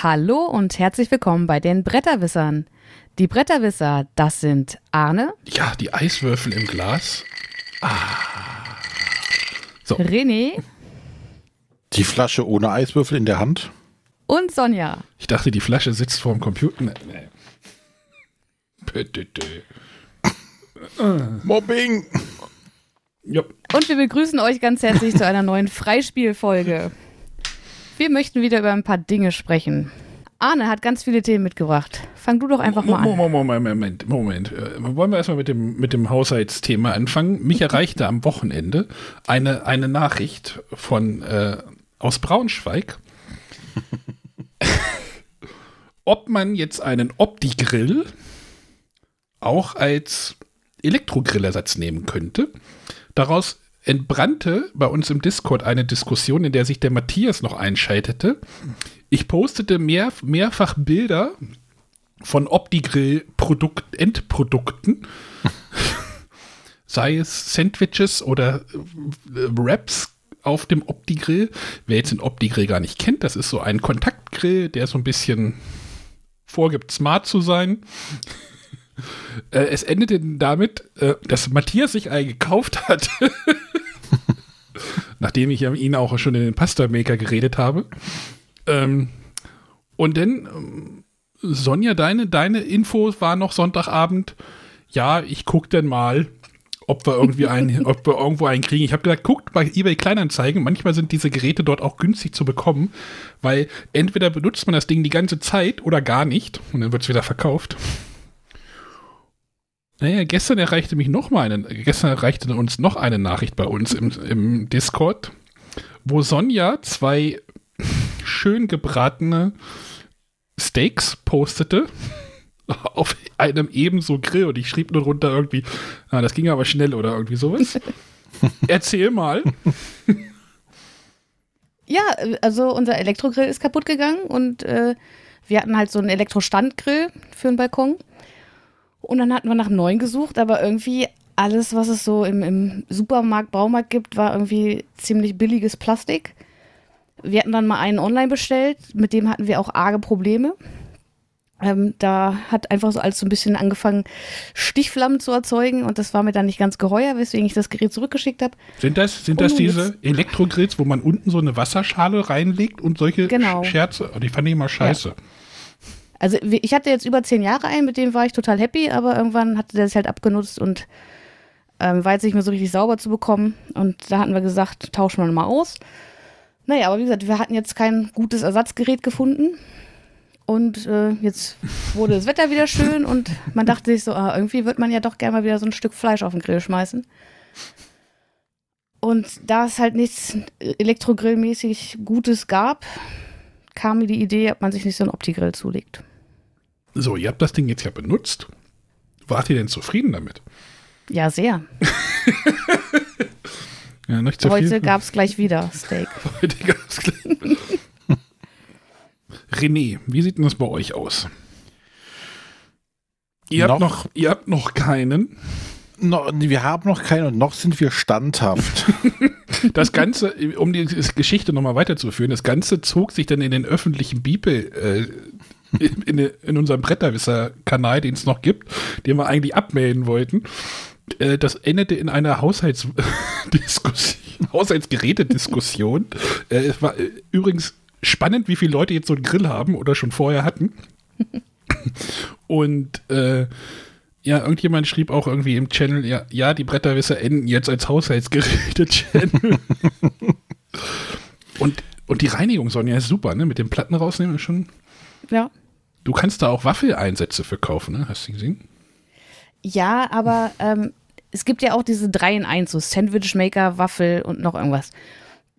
Hallo und herzlich willkommen bei den Bretterwissern. Die Bretterwisser, das sind Arne. Ja, die Eiswürfel im Glas. Ah. So. René. Die Flasche ohne Eiswürfel in der Hand. Und Sonja. Ich dachte, die Flasche sitzt vor dem Computer. Nee. Mobbing. Ja. Und wir begrüßen euch ganz herzlich zu einer neuen Freispielfolge. Wir möchten wieder über ein paar Dinge sprechen. Arne hat ganz viele Themen mitgebracht. Fang du doch einfach mal an. Moment, Moment, Moment. Äh, wollen wir erstmal mit dem, mit dem Haushaltsthema anfangen? Mich erreichte am Wochenende eine, eine Nachricht von äh, aus Braunschweig, ob man jetzt einen Opti-Grill auch als Elektrogrillersatz nehmen könnte. Daraus entbrannte bei uns im Discord eine Diskussion, in der sich der Matthias noch einschaltete. Ich postete mehr, mehrfach Bilder von Opti-Grill-Endprodukten. Sei es Sandwiches oder äh, Wraps auf dem Opti-Grill. Wer jetzt den Opti-Grill gar nicht kennt, das ist so ein Kontaktgrill, der so ein bisschen vorgibt, smart zu sein. Äh, es endete damit, äh, dass Matthias sich einen gekauft hat. Nachdem ich ihn auch schon in den Pasta-Maker geredet habe. Ähm, und dann, ähm, Sonja, deine, deine Info war noch Sonntagabend. Ja, ich guck dann mal, ob wir irgendwie einen, ob wir irgendwo einen kriegen. Ich habe gesagt, guckt bei eBay Kleinanzeigen. Manchmal sind diese Geräte dort auch günstig zu bekommen, weil entweder benutzt man das Ding die ganze Zeit oder gar nicht und dann wird es wieder verkauft. Naja, gestern erreichte mich noch mal eine, gestern erreichte uns noch eine Nachricht bei uns im, im Discord, wo Sonja zwei schön gebratene Steaks postete auf einem ebenso Grill und ich schrieb nur drunter irgendwie, ah, das ging aber schnell oder irgendwie sowas. Erzähl mal. Ja, also unser Elektrogrill ist kaputt gegangen und äh, wir hatten halt so einen Elektrostandgrill für den Balkon. Und dann hatten wir nach neuen gesucht, aber irgendwie alles, was es so im, im Supermarkt, Baumarkt gibt, war irgendwie ziemlich billiges Plastik. Wir hatten dann mal einen online bestellt, mit dem hatten wir auch arge Probleme. Ähm, da hat einfach so alles so ein bisschen angefangen, Stichflammen zu erzeugen und das war mir dann nicht ganz geheuer, weswegen ich das Gerät zurückgeschickt habe. Sind das, sind das diese Elektrogrills, wo man unten so eine Wasserschale reinlegt und solche genau. Scherze? Die fand ich immer scheiße. Ja. Also ich hatte jetzt über zehn Jahre einen, mit dem war ich total happy, aber irgendwann hatte der sich halt abgenutzt und ähm, war jetzt nicht mehr so richtig sauber zu bekommen. Und da hatten wir gesagt, tauschen wir mal aus. Naja, aber wie gesagt, wir hatten jetzt kein gutes Ersatzgerät gefunden. Und äh, jetzt wurde das Wetter wieder schön und man dachte sich so, ah, irgendwie wird man ja doch gerne mal wieder so ein Stück Fleisch auf den Grill schmeißen. Und da es halt nichts Elektrogrillmäßig Gutes gab, kam mir die Idee, ob man sich nicht so einen Opti-Grill zulegt. So, ihr habt das Ding jetzt ja benutzt. Wart ihr denn zufrieden damit? Ja, sehr. ja, Heute gab es gleich wieder Steak. Heute gab es gleich. René, wie sieht denn das bei euch aus? Ihr, noch? Habt, noch, ihr habt noch keinen. No, wir haben noch keinen und noch sind wir standhaft. das Ganze, um die Geschichte nochmal weiterzuführen, das Ganze zog sich dann in den öffentlichen Bibel, äh, in, in, unserem Bretterwisser-Kanal, den es noch gibt, den wir eigentlich abmelden wollten. Äh, das endete in einer Haushaltsdiskussion, Haushaltsgerätediskussion. Äh, es war äh, übrigens spannend, wie viele Leute jetzt so einen Grill haben oder schon vorher hatten. Und äh, ja, irgendjemand schrieb auch irgendwie im Channel, ja, ja die Bretterwisser enden jetzt als Haushaltsgeräte-Channel. und, und die Reinigung, Sonja, ist super, ne? Mit den Platten rausnehmen ist schon. Ja. Du kannst da auch Waffeleinsätze verkaufen, ne? Hast du gesehen? Ja, aber ähm, es gibt ja auch diese 3 in 1, so Sandwichmaker, Waffel und noch irgendwas.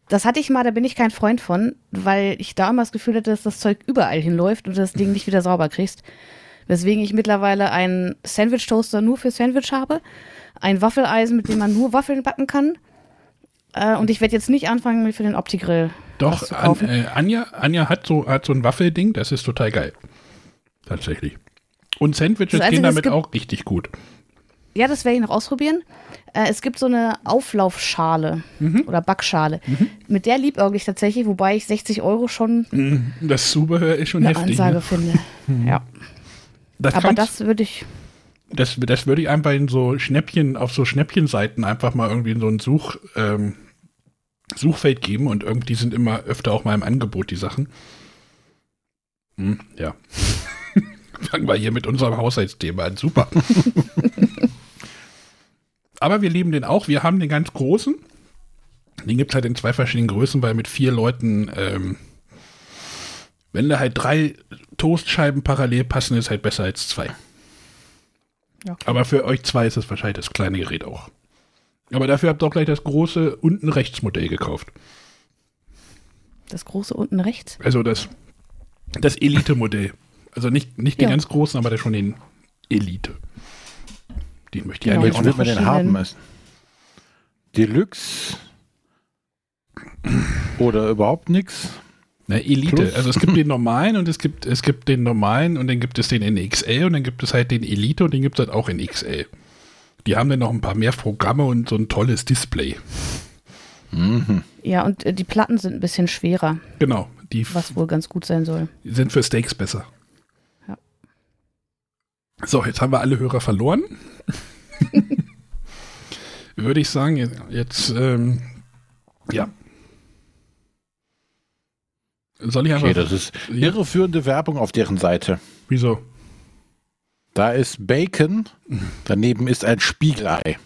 Das hatte ich mal, da bin ich kein Freund von, weil ich da immer das Gefühl hatte, dass das Zeug überall hinläuft und du das Ding nicht wieder sauber kriegst. Weswegen ich mittlerweile einen Sandwich-Toaster nur für Sandwich habe, ein Waffeleisen, mit dem man nur Waffeln backen kann. Äh, und ich werde jetzt nicht anfangen, mir für den Opti-Grill Doch, an, äh, Anja, Anja hat so, hat so ein Waffelding, das ist total geil. Tatsächlich. Und Sandwiches gehen damit auch richtig gut. Ja, das werde ich noch ausprobieren. Äh, es gibt so eine Auflaufschale oder Backschale. Mit der liebäugel ich tatsächlich, wobei ich 60 Euro schon Das Zubehör ist schon eine heftig. Ansage Ne? finde. Ja. Das, Aber das würde ich. das, das würde ich einfach in so Schnäppchen, auf so Schnäppchenseiten einfach mal irgendwie in so ein Such, ähm, Suchfeld geben und irgendwie sind immer öfter auch mal im Angebot die Sachen. Hm, ja. Fangen wir hier mit unserem Haushaltsthema an. Super. Aber wir lieben den auch. Wir haben den ganz großen. Den gibt es halt in zwei verschiedenen Größen, weil mit vier Leuten, ähm, wenn da halt drei Toastscheiben parallel passen, ist halt besser als zwei. Ja. Aber für euch zwei ist es wahrscheinlich das kleine Gerät auch. Aber dafür habt ihr auch gleich das große unten rechts Modell gekauft. Das große unten rechts. Also das, das Elite-Modell. Also nicht, nicht den Ja. ganz großen, aber schon den Elite. Den möchte ich Genau. einmal Welchen wird man denn verschiedenen- haben müssen? Deluxe? Oder überhaupt nichts? Na, Elite. Plus. Also es gibt den normalen und es gibt, es gibt den normalen und dann gibt es den in XL und dann gibt es halt den Elite und den gibt es halt auch in XL. Die haben dann noch ein paar mehr Programme und so ein tolles Display. Mhm. Ja, und äh, die Platten sind ein bisschen schwerer, Genau. Die was wohl ganz gut sein soll. sind für Steaks besser. So, jetzt haben wir alle Hörer verloren. Würde ich sagen, jetzt, ähm, ja. Soll ich einfach. Okay, das ist irreführende Werbung auf deren Seite. wieso? Da ist Bacon, daneben ist ein Spiegelei.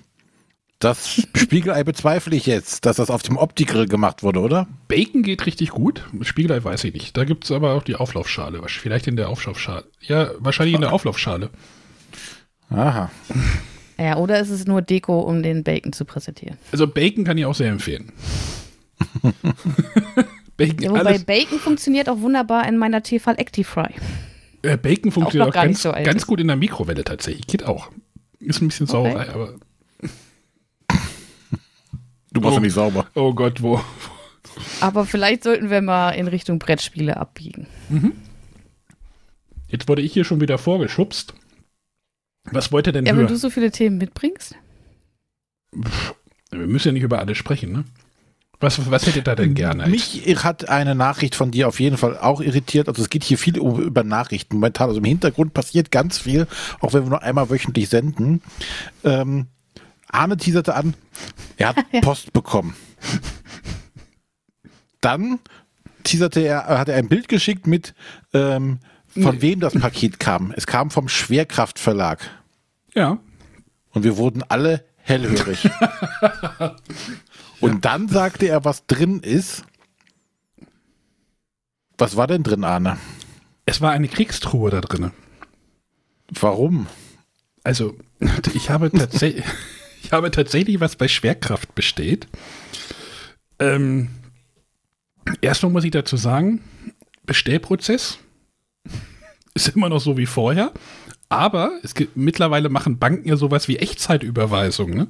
Das Spiegelei bezweifle ich jetzt, dass das auf dem Opti-Grill gemacht wurde, oder? Bacon geht richtig gut. Spiegelei weiß ich nicht. Da gibt es aber auch die Auflaufschale. Vielleicht in der Auflaufschale. Ja, wahrscheinlich in der Auflaufschale. Aha. Ja, oder ist es nur Deko, um den Bacon zu präsentieren? Also Bacon kann ich auch sehr empfehlen. Bacon, Ja, wobei alles, Bacon funktioniert auch wunderbar in meiner Tefal Actifry. äh, Bacon funktioniert auch, nicht ganz, so ganz gut in der Mikrowelle tatsächlich. Geht auch. Ist ein bisschen Okay. Sauerei, aber Du machst Oh. ja nicht sauber. oh Gott, wo? Aber vielleicht sollten wir mal in Richtung Brettspiele abbiegen. Jetzt wurde ich hier schon wieder vorgeschubst. Was wollt ihr denn Ja, wenn hören? du so viele Themen mitbringst. Wir müssen ja nicht über alles sprechen, ne? Was, was hättet ihr denn gerne? Mich hat eine Nachricht von dir auf jeden Fall auch irritiert. Also es geht hier viel um- über Nachrichten momentan. Also im Hintergrund passiert ganz viel, auch wenn wir nur einmal wöchentlich senden. Ähm, Arne teaserte an, er hat Ja. Post bekommen. Dann teaserte er, hat er ein Bild geschickt mit, ähm, von Nee. wem das Paket kam. Es kam vom Schwerkraftverlag. Ja. Und wir wurden alle hellhörig. Und dann sagte er, was drin ist. Was war denn drin, Arne? Es war eine Kriegstruhe da drin. Warum? Also, ich habe tatsächlich, ich habe tatsächlich was bei Schwerkraft bestellt. Ähm, erstmal muss ich dazu sagen, Bestellprozess ist immer noch so wie vorher, aber es gibt, mittlerweile machen Banken ja sowas wie Echtzeitüberweisung, ne?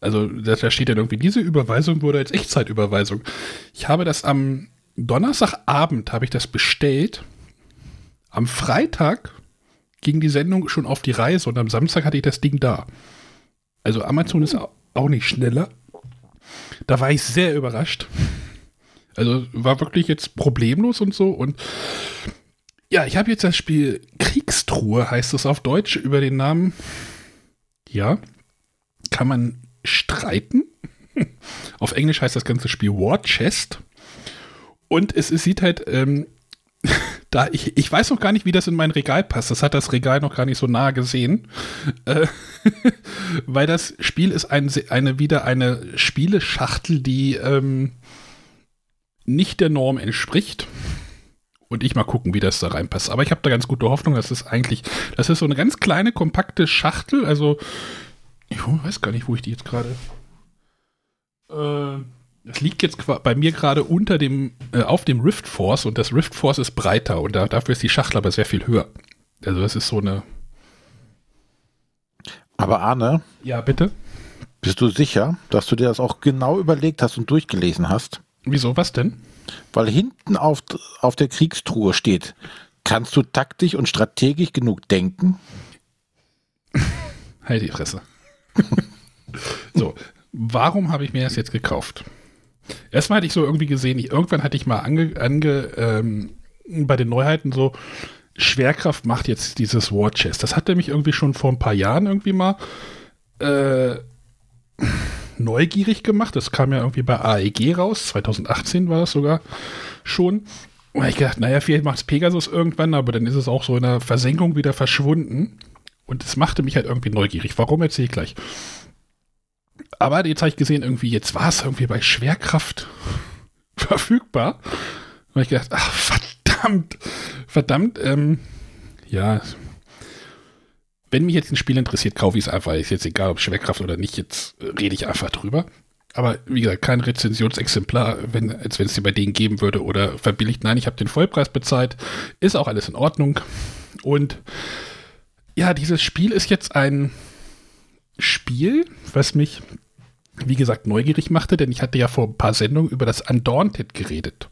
Also da steht dann irgendwie, diese Überweisung wurde als Echtzeitüberweisung. Ich habe das am Donnerstagabend habe ich das bestellt. Am Freitag ging die Sendung schon auf die Reise und am Samstag hatte ich das Ding da. Also Amazon ist au- auch nicht schneller. Da war ich sehr überrascht. Also war wirklich jetzt problemlos und so. Und ja, ich habe jetzt das Spiel Kriegstruhe, heißt es auf Deutsch, über den Namen. Ja, kann man streiten. Auf Englisch heißt das ganze Spiel War Chest. Und es, es sieht halt, ähm, da ich, ich weiß noch gar nicht, wie das in mein Regal passt. Das hat das Regal noch gar nicht so nah gesehen. Äh, weil das Spiel ist ein, eine wieder eine Spieleschachtel, die ähm, nicht der Norm entspricht. Und ich mal gucken, wie das da reinpasst. Aber ich habe da ganz gute Hoffnung, das ist eigentlich, das ist so eine ganz kleine, kompakte Schachtel. Also, ich weiß gar nicht, wo ich die jetzt gerade. Äh, das liegt jetzt bei mir gerade unter dem, äh, auf dem Rift Force und das Rift Force ist breiter und da, dafür ist die Schachtel aber sehr viel höher. Also das ist so eine. Aber Arne, Ja, bitte? bist du sicher, dass du dir das auch genau überlegt hast und durchgelesen hast? Wieso, was denn? Weil hinten auf, auf der Kriegstruhe steht, kannst du taktisch und strategisch genug denken? Halt die Fresse. so, warum habe ich mir das jetzt gekauft? Erstmal hatte ich so irgendwie gesehen, ich, irgendwann hatte ich mal ange, ange ähm, bei den Neuheiten so, Schwerkraft macht jetzt dieses War Chest. Das hatte mich irgendwie schon vor ein paar Jahren irgendwie mal äh, neugierig gemacht. Das kam ja irgendwie bei AEG raus. 2018 war das sogar schon. Und ich gedacht, naja, vielleicht macht es Pegasus irgendwann, aber dann ist es auch so in der Versenkung wieder verschwunden. Und es machte mich halt irgendwie neugierig. Warum erzähle ich gleich? Aber jetzt habe ich gesehen, irgendwie, jetzt war es irgendwie bei Schwerkraft verfügbar. Und ich gedacht, ach, verdammt, verdammt, ähm, ja, wenn mich jetzt ein Spiel interessiert, kaufe ich es einfach. Ist jetzt egal, ob Schwerkraft oder nicht, jetzt rede ich einfach drüber. Aber wie gesagt, kein Rezensionsexemplar, wenn, als wenn es sie bei denen geben würde oder verbilligt. Nein, ich habe den Vollpreis bezahlt. Ist auch alles in Ordnung. Und ja, dieses Spiel ist jetzt ein Spiel, was mich, wie gesagt, neugierig machte, denn ich hatte ja vor ein paar Sendungen über das Undaunted geredet.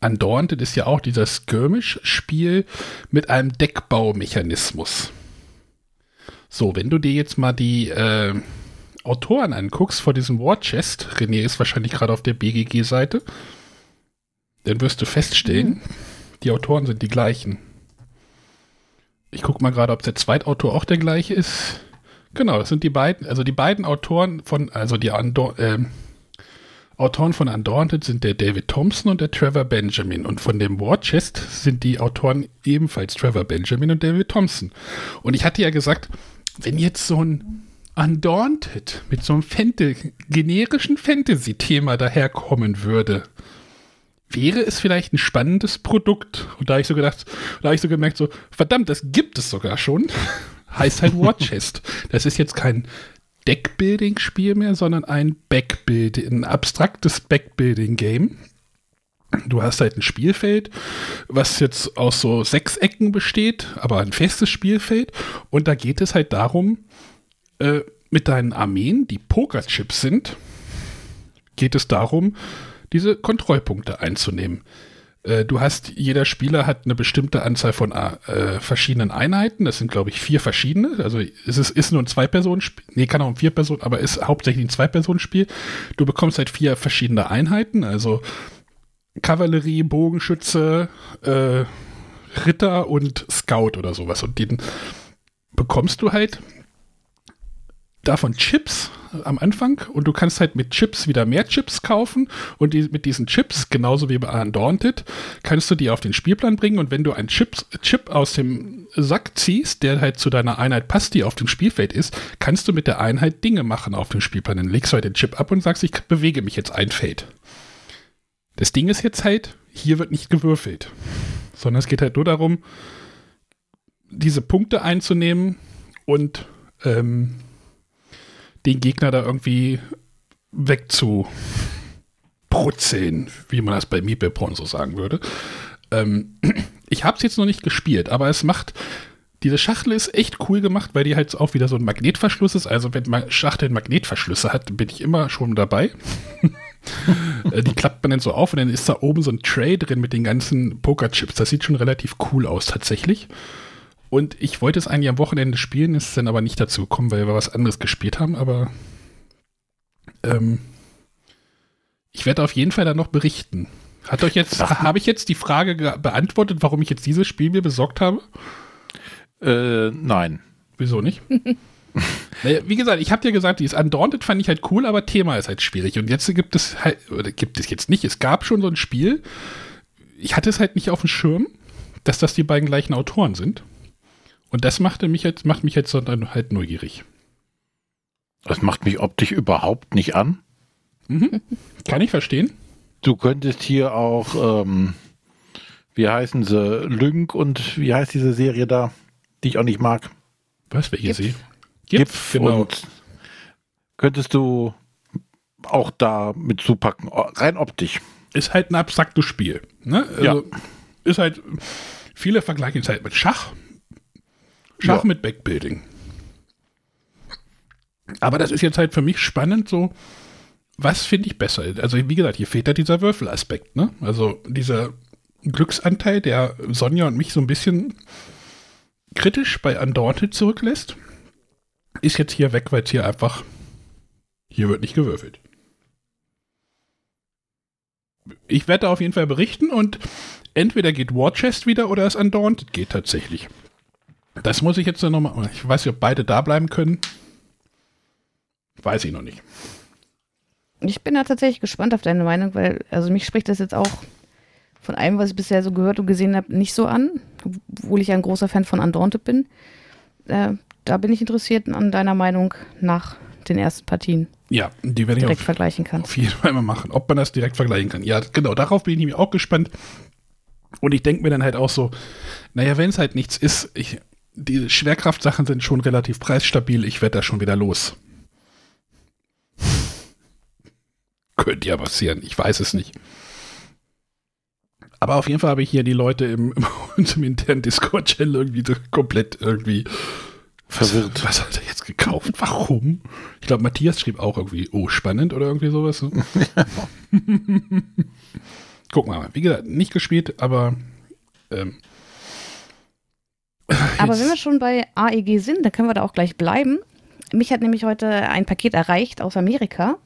Undaunted ist ja auch dieser Skirmish-Spiel mit einem Deckbaumechanismus. So, wenn du dir jetzt mal die äh, Autoren anguckst vor diesem War Chest, René ist wahrscheinlich gerade auf der BGG-Seite, dann wirst du feststellen, mhm. die Autoren sind die gleichen. Ich gucke mal gerade, ob der Zweitautor auch der gleiche ist. Genau, das sind die beiden, also die beiden Autoren von, also die Andor, äh, Autoren von Undaunted sind der David Thompson und der Trevor Benjamin. Und von dem War Chest sind die Autoren ebenfalls Trevor Benjamin und David Thompson. Und ich hatte ja gesagt, wenn jetzt so ein Undaunted mit so einem Fante generischen Fantasy-Thema daherkommen würde, wäre es vielleicht ein spannendes Produkt. Und da habe ich so gedacht, da habe ich so gemerkt, so, verdammt, das gibt es sogar schon. Heißt halt War Chest. Das ist jetzt kein Deckbuilding-Spiel mehr, sondern ein Backbuild, ein abstraktes Backbuilding-Game. Du hast halt ein Spielfeld, was jetzt aus so Sechsecken besteht, aber ein festes Spielfeld. Und da geht es halt darum, äh, mit deinen Armeen, die Pokerchips sind, geht es darum, diese Kontrollpunkte einzunehmen. Äh, du hast, jeder Spieler hat eine bestimmte Anzahl von äh, verschiedenen Einheiten. Das sind, glaube ich, vier verschiedene. Also es ist, ist nur ein Zwei-Personen-Spiel. Nee, kann auch ein Vier-Personen, aber ist hauptsächlich ein Zwei-Personen-Spiel. Du bekommst halt vier verschiedene Einheiten. Also Kavallerie, Bogenschütze, äh, Ritter und Scout oder sowas. Und den bekommst du halt davon Chips am Anfang und du kannst halt mit Chips wieder mehr Chips kaufen und die, mit diesen Chips, genauso wie bei Undaunted, kannst du die auf den Spielplan bringen und wenn du einen Chips, Chip aus dem Sack ziehst, der halt zu deiner Einheit passt, die auf dem Spielfeld ist, kannst du mit der Einheit Dinge machen auf dem Spielplan. Dann legst du halt den Chip ab und sagst, ich bewege mich jetzt ein Feld. Das Ding ist jetzt halt, hier wird nicht gewürfelt, sondern es geht halt nur darum, diese Punkte einzunehmen und ähm, den Gegner da irgendwie wegzubrutzeln, wie man das bei Meeple so sagen würde. Ähm, ich habe es jetzt noch nicht gespielt, aber es macht diese Schachtel ist echt cool gemacht, weil die halt auch wieder so ein Magnetverschluss ist. Also wenn man Schachteln Magnetverschlüsse hat, bin ich immer schon dabei. Äh, die klappt man dann so auf und dann ist da oben so ein Tray drin mit den ganzen Pokerchips. Das sieht schon relativ cool aus tatsächlich. Und ich wollte es eigentlich am Wochenende spielen, ist dann aber nicht dazu gekommen, weil wir was anderes gespielt haben, aber ähm, ich werde auf jeden Fall dann noch berichten. Hat euch jetzt, habe ich jetzt die Frage beantwortet, warum ich jetzt dieses Spiel mir besorgt habe? Äh, nein. Wieso nicht? naja, wie gesagt, ich habe dir gesagt, dieses Undaunted fand ich halt cool, aber Thema ist halt schwierig. Und jetzt gibt es halt, oder gibt es jetzt nicht, es gab schon so ein Spiel, ich hatte es halt nicht auf dem Schirm, dass das die beiden gleichen Autoren sind. Und das machte mich jetzt, macht mich jetzt dann halt neugierig. Das macht mich optisch überhaupt nicht an. Mhm. Kann ich verstehen. Du könntest hier auch, ähm, wie heißen sie, Lynk und wie heißt diese Serie da, die ich auch nicht mag? Was, welche Serie? Gipf, genau. Und könntest du auch da mit zupacken, rein optisch. Ist halt ein abstraktes Spiel. Ne? Also ja. Ist halt, viele vergleichen es halt mit Schach. Schach ja. mit Backbuilding. Aber das ist jetzt halt für mich spannend, so, was finde ich besser? Also, wie gesagt, hier fehlt ja dieser Würfelaspekt, ne? Also, dieser Glücksanteil, der Sonja und mich so ein bisschen kritisch bei Undaunted zurücklässt. ist jetzt hier weg, weil es hier einfach, hier wird nicht gewürfelt. Ich werde auf jeden Fall berichten und entweder geht Warchest wieder oder es Undaunted geht tatsächlich. Das muss ich jetzt nochmal, ich weiß nicht, ob beide da bleiben können. Weiß ich noch nicht. Ich bin da tatsächlich gespannt auf deine Meinung, weil, also mich spricht das jetzt auch von allem, was ich bisher so gehört und gesehen habe, nicht so an, obwohl ich ein großer Fan von Undaunted bin. Äh, da bin ich interessiert an deiner Meinung nach den ersten Partien. Ja, die werde ich direkt auf, vergleichen kann. auf jeden Fall mal machen, ob man das direkt vergleichen kann. Ja, genau, darauf bin ich nämlich auch gespannt. Und ich denke mir dann halt auch so, naja, wenn es halt nichts ist, ich, die Schwerkraftsachen sind schon relativ preisstabil, ich werde da schon wieder los. Könnte ja passieren, ich weiß es nicht. Aber auf jeden Fall habe ich hier die Leute im, im, im internen Discord-Channel irgendwie so komplett irgendwie verwirrt. Was, was, hat er jetzt gekauft? Warum? Ich glaube, Matthias schrieb auch irgendwie, oh, spannend oder irgendwie sowas. Ne? Gucken wir mal. Wie gesagt, nicht gespielt, aber ähm, aber wenn wir schon bei AEG sind, dann können wir da auch gleich bleiben. Mich hat nämlich heute ein Paket erreicht aus Amerika.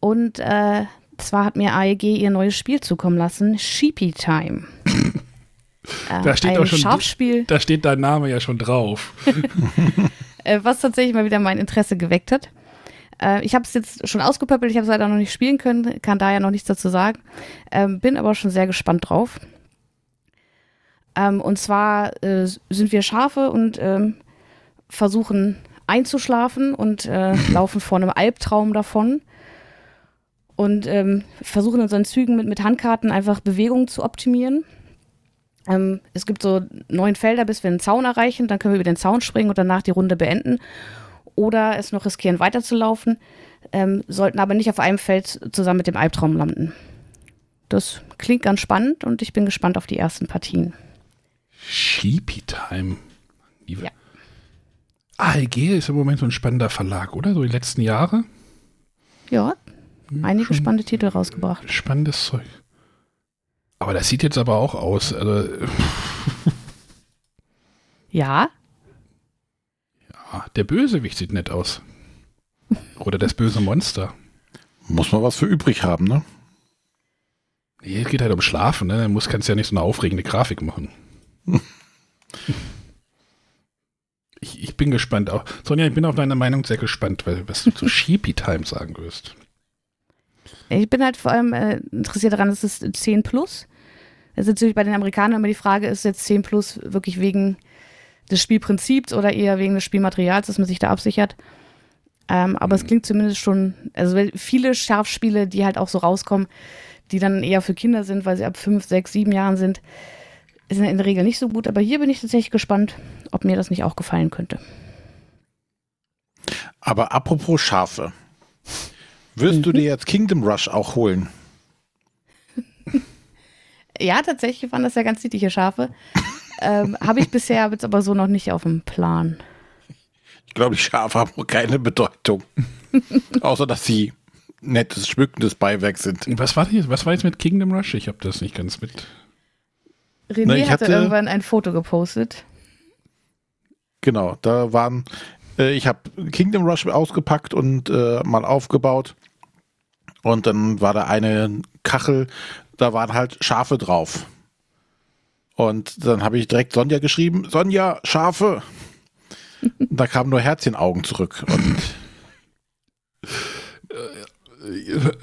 Und äh, zwar hat mir AEG ihr neues Spiel zukommen lassen, Sheepy Time. äh, da steht auch schon, Schafspiel. Da steht dein Name ja schon drauf. Äh, was tatsächlich mal wieder mein Interesse geweckt hat. Äh, ich habe es jetzt schon ausgepöppelt, ich habe es leider noch nicht spielen können, kann daher noch nichts dazu sagen. Ähm, bin aber schon sehr gespannt drauf. Ähm, und zwar äh, sind wir Schafe und ähm, versuchen einzuschlafen und äh, laufen vor einem Albtraum davon und ähm, versuchen in unseren Zügen mit, mit Handkarten einfach Bewegungen zu optimieren. Ähm, es gibt so neun Felder, bis wir einen Zaun erreichen, dann können wir über den Zaun springen und danach die Runde beenden. Oder es noch riskieren, weiterzulaufen, ähm, sollten aber nicht auf einem Feld zusammen mit dem Albtraum landen. Das klingt ganz spannend und ich bin gespannt auf die ersten Partien. Sheepy Time. Ja. ALG ist im Moment so ein spannender Verlag, oder? So die letzten Jahre? Ja, hm, einige Schon spannende Titel rausgebracht. Spannendes Zeug. Aber das sieht jetzt aber auch aus. Also, ja. Ja, der Bösewicht sieht nett aus. Oder das böse Monster. Muss man was für übrig haben, ne? Nee, es geht halt um Schlafen, ne? Da muss, kannst ja nicht so eine aufregende Grafik machen. Ich, ich, bin gespannt. Auch, Sonja, ich bin auf deine Meinung sehr gespannt, was du zu Sheepy Time sagen wirst. Ich bin halt vor allem äh, interessiert daran, dass es 10 plus. Es ist natürlich bei den Amerikanern immer die Frage, ist jetzt 10 plus wirklich wegen des Spielprinzips oder eher wegen des Spielmaterials, dass man sich da absichert. Ähm, aber mhm. es klingt zumindest schon, also viele Scharfspiele, die halt auch so rauskommen, die dann eher für Kinder sind, weil sie ab 5, 6, 7 Jahren sind, ist in der Regel nicht so gut, aber hier bin ich tatsächlich gespannt, ob mir das nicht auch gefallen könnte. Aber apropos Schafe. Wirst mhm. du dir jetzt Kingdom Rush auch holen? ja, tatsächlich waren das ja ganz niedliche Schafe. ähm, Habe ich bisher jetzt aber so noch nicht auf dem Plan. Ich glaube, die Schafe haben auch keine Bedeutung. Außer, dass sie nettes, schmückendes Beiwerk sind. Was war, jetzt, was war jetzt mit Kingdom Rush? Ich habe das nicht ganz mit. René Na, hatte, hatte irgendwann ein Foto gepostet. Genau, da waren, äh, ich habe Kingdom Rush ausgepackt und äh, mal aufgebaut. Und dann war da eine Kachel, da waren halt Schafe drauf. Und dann habe ich direkt Sonja geschrieben, Sonja, Schafe. da kamen nur Herzchenaugen zurück. Und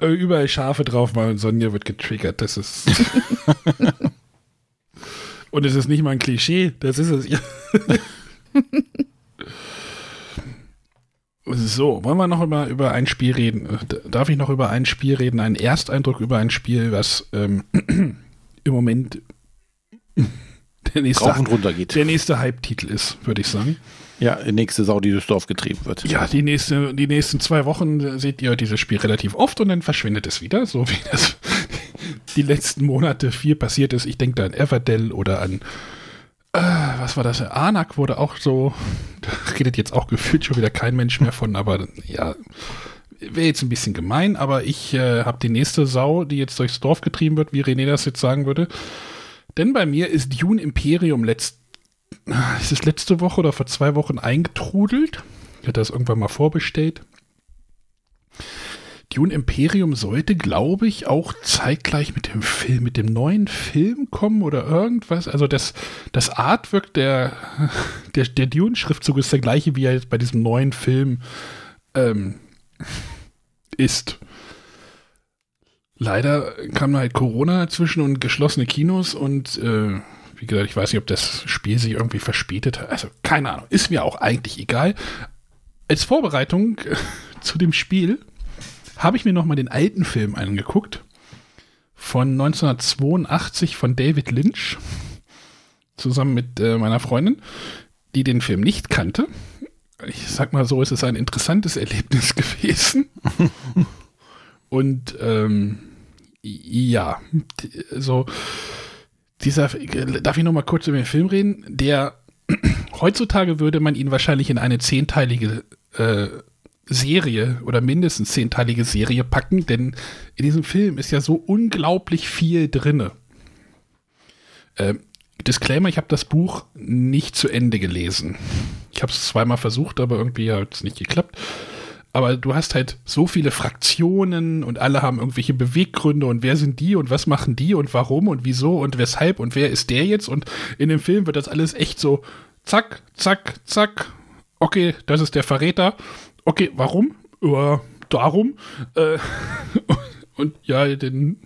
äh, überall Schafe drauf mal und Sonja wird getriggert. Das ist. Und es ist nicht mal ein Klischee, das ist es. so, wollen wir noch über, über ein Spiel reden? Darf ich noch über ein Spiel reden? Einen Ersteindruck über ein Spiel, was ähm, im Moment der nächste, Rauf und runter geht. Der nächste Hype-Titel ist, würde ich sagen. Ja, die nächste Sau, die durchs Dorf getrieben wird. Ja, die, nächste, die nächsten zwei Wochen seht ihr dieses Spiel relativ oft und dann verschwindet es wieder, so wie das die letzten Monate viel passiert ist. Ich denke da an Everdell oder an, äh, was war das? Anak wurde auch so, da redet jetzt auch gefühlt schon wieder kein Mensch mehr von, aber ja, wäre jetzt ein bisschen gemein, aber ich äh, habe die nächste Sau, die jetzt durchs Dorf getrieben wird, wie René das jetzt sagen würde. Denn bei mir ist Dune Imperium letzt, ist es letzte Woche oder vor zwei Wochen eingetrudelt. Ich hatte das irgendwann mal vorbestellt. Dune Imperium sollte, glaube ich, auch zeitgleich mit dem Film, mit dem neuen Film kommen oder irgendwas. Also das, das Artwork der, der, der Dune-Schriftzug ist der gleiche, wie er jetzt bei diesem neuen Film ähm, ist. Leider kam halt Corona dazwischen und geschlossene Kinos und äh, wie gesagt, ich weiß nicht, ob das Spiel sich irgendwie verspätet hat. Also keine Ahnung, ist mir auch eigentlich egal. Als Vorbereitung zu dem Spiel habe ich mir noch mal den alten Film angeguckt von 1982 von David Lynch zusammen mit äh, meiner Freundin, die den Film nicht kannte. Ich sag mal so, es ist ein interessantes Erlebnis gewesen. Und ähm, ja, so dieser, darf ich noch mal kurz über den Film reden? Der heutzutage würde man ihn wahrscheinlich in eine zehnteilige äh, Serie oder mindestens zehnteilige Serie packen, denn in diesem Film ist ja so unglaublich viel drinne. Äh, Disclaimer, ich habe das Buch nicht zu Ende gelesen. Ich habe es zweimal versucht, aber irgendwie hat es nicht geklappt. Aber du hast halt so viele Fraktionen und alle haben irgendwelche Beweggründe und wer sind die und was machen die und warum und wieso und weshalb und wer ist der jetzt und in dem Film wird das alles echt so zack, zack, zack. Okay, das ist der Verräter okay, warum? Ja, darum. Äh, und ja, den.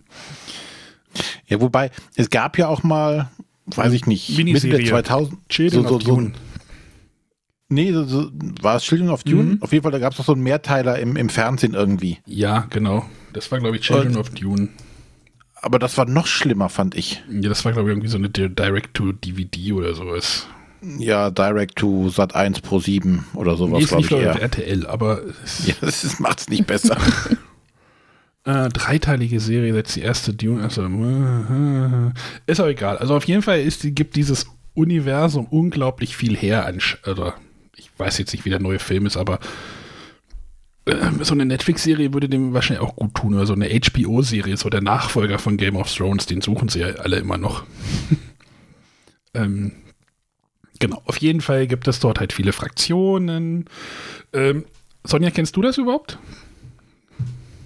Ja, wobei, es gab ja auch mal, weiß ich nicht, Mitte der 2000. Children so, so, of Dune. Nee, so, so, war es Children of Dune? Mhm. Auf jeden Fall, da gab es doch so einen Mehrteiler im, im Fernsehen irgendwie. Ja, genau. Das war, glaube ich, Children Und- of Dune. Aber das war noch schlimmer, fand ich. Ja, das war, glaube ich, irgendwie so eine Direct-to-DVD oder sowas. Ja, Direct to Sat 1 Pro 7 oder sowas, Nee, glaube nicht ich auf eher. RTL, aber Ja, das macht es nicht besser. Äh, dreiteilige Serie, jetzt die erste Dune. Also, äh, ist auch egal. Also auf jeden Fall ist, gibt dieses Universum unglaublich viel her. An, oder ich weiß jetzt nicht, wie der neue Film ist, aber äh, so eine Netflix-Serie würde dem wahrscheinlich auch gut tun. Oder so eine HBO-Serie, so der Nachfolger von Game of Thrones, den suchen sie ja alle immer noch. ähm, genau, auf jeden Fall gibt es dort halt viele Fraktionen. Ähm, Sonja, kennst du das überhaupt?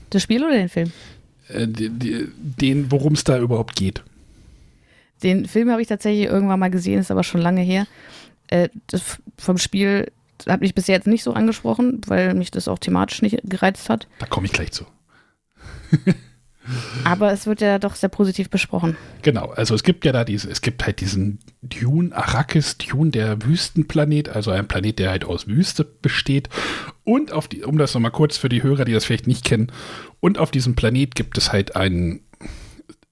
Das Spiel oder den Film? äh, den, worum es da überhaupt geht. Den Film habe ich tatsächlich irgendwann mal gesehen, ist aber schon lange her. Äh, vom Spiel hat mich bis jetzt nicht so angesprochen, weil mich das auch thematisch nicht gereizt hat. Da komme ich gleich zu. Aber es wird ja doch sehr positiv besprochen. Genau, also es gibt ja da diese, es gibt halt diesen Dune, Arrakis Dune, der Wüstenplanet, also ein Planet, der halt aus Wüste besteht. Und auf die, um das nochmal kurz für die Hörer, die das vielleicht nicht kennen, und auf diesem Planet gibt es halt einen,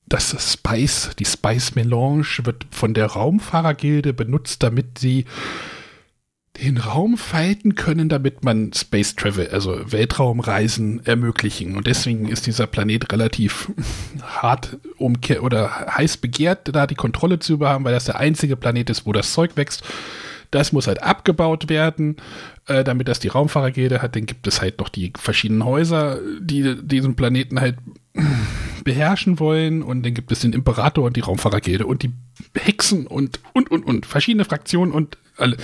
das Spice, die Spice Melange wird von der Raumfahrergilde benutzt, damit sie den Raum falten können, damit man Space Travel, also Weltraumreisen ermöglichen. Und deswegen ist dieser Planet relativ hart umkehr oder heiß begehrt, da die Kontrolle zu überhaben, weil das der einzige Planet ist, wo das Zeug wächst. Das muss halt abgebaut werden, äh, damit das die Raumfahrergilde hat. Dann gibt es halt noch die verschiedenen Häuser, die diesen Planeten halt beherrschen wollen. Und dann gibt es den Imperator und die Raumfahrergilde und die Hexen und, und, und, und. Verschiedene Fraktionen und alle.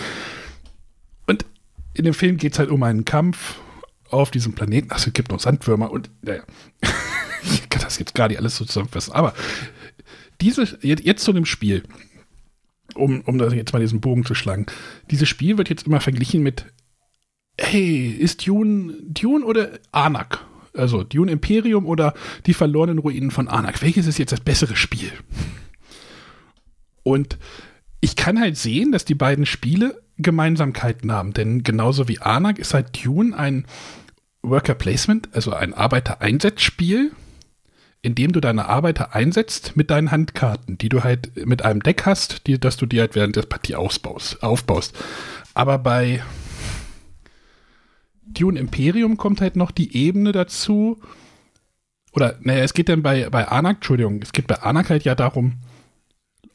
Und in dem Film geht es halt um einen Kampf auf diesem Planeten. Achso, es gibt noch Sandwürmer und, naja. ich kann das jetzt gar nicht alles so zusammenfassen. Aber diese, jetzt, zu dem Spiel, um, um das jetzt mal diesen Bogen zu schlagen. Dieses Spiel wird jetzt immer verglichen mit, hey, ist Dune, Dune oder Anak? Also Dune Imperium oder die verlorenen Ruinen von Anak. Welches ist jetzt das bessere Spiel? Und ich kann halt sehen, dass die beiden Spiele Gemeinsamkeiten haben, denn genauso wie Anak ist halt Dune ein Worker Placement, also ein Arbeitereinsatzspiel, in dem du deine Arbeiter einsetzt mit deinen Handkarten, die du halt mit einem Deck hast, die, dass du dir halt während der Partie ausbaust, aufbaust. Aber bei Dune Imperium kommt halt noch die Ebene dazu, oder, naja, es geht dann bei, bei Anak, Entschuldigung, es geht bei Anak halt ja darum,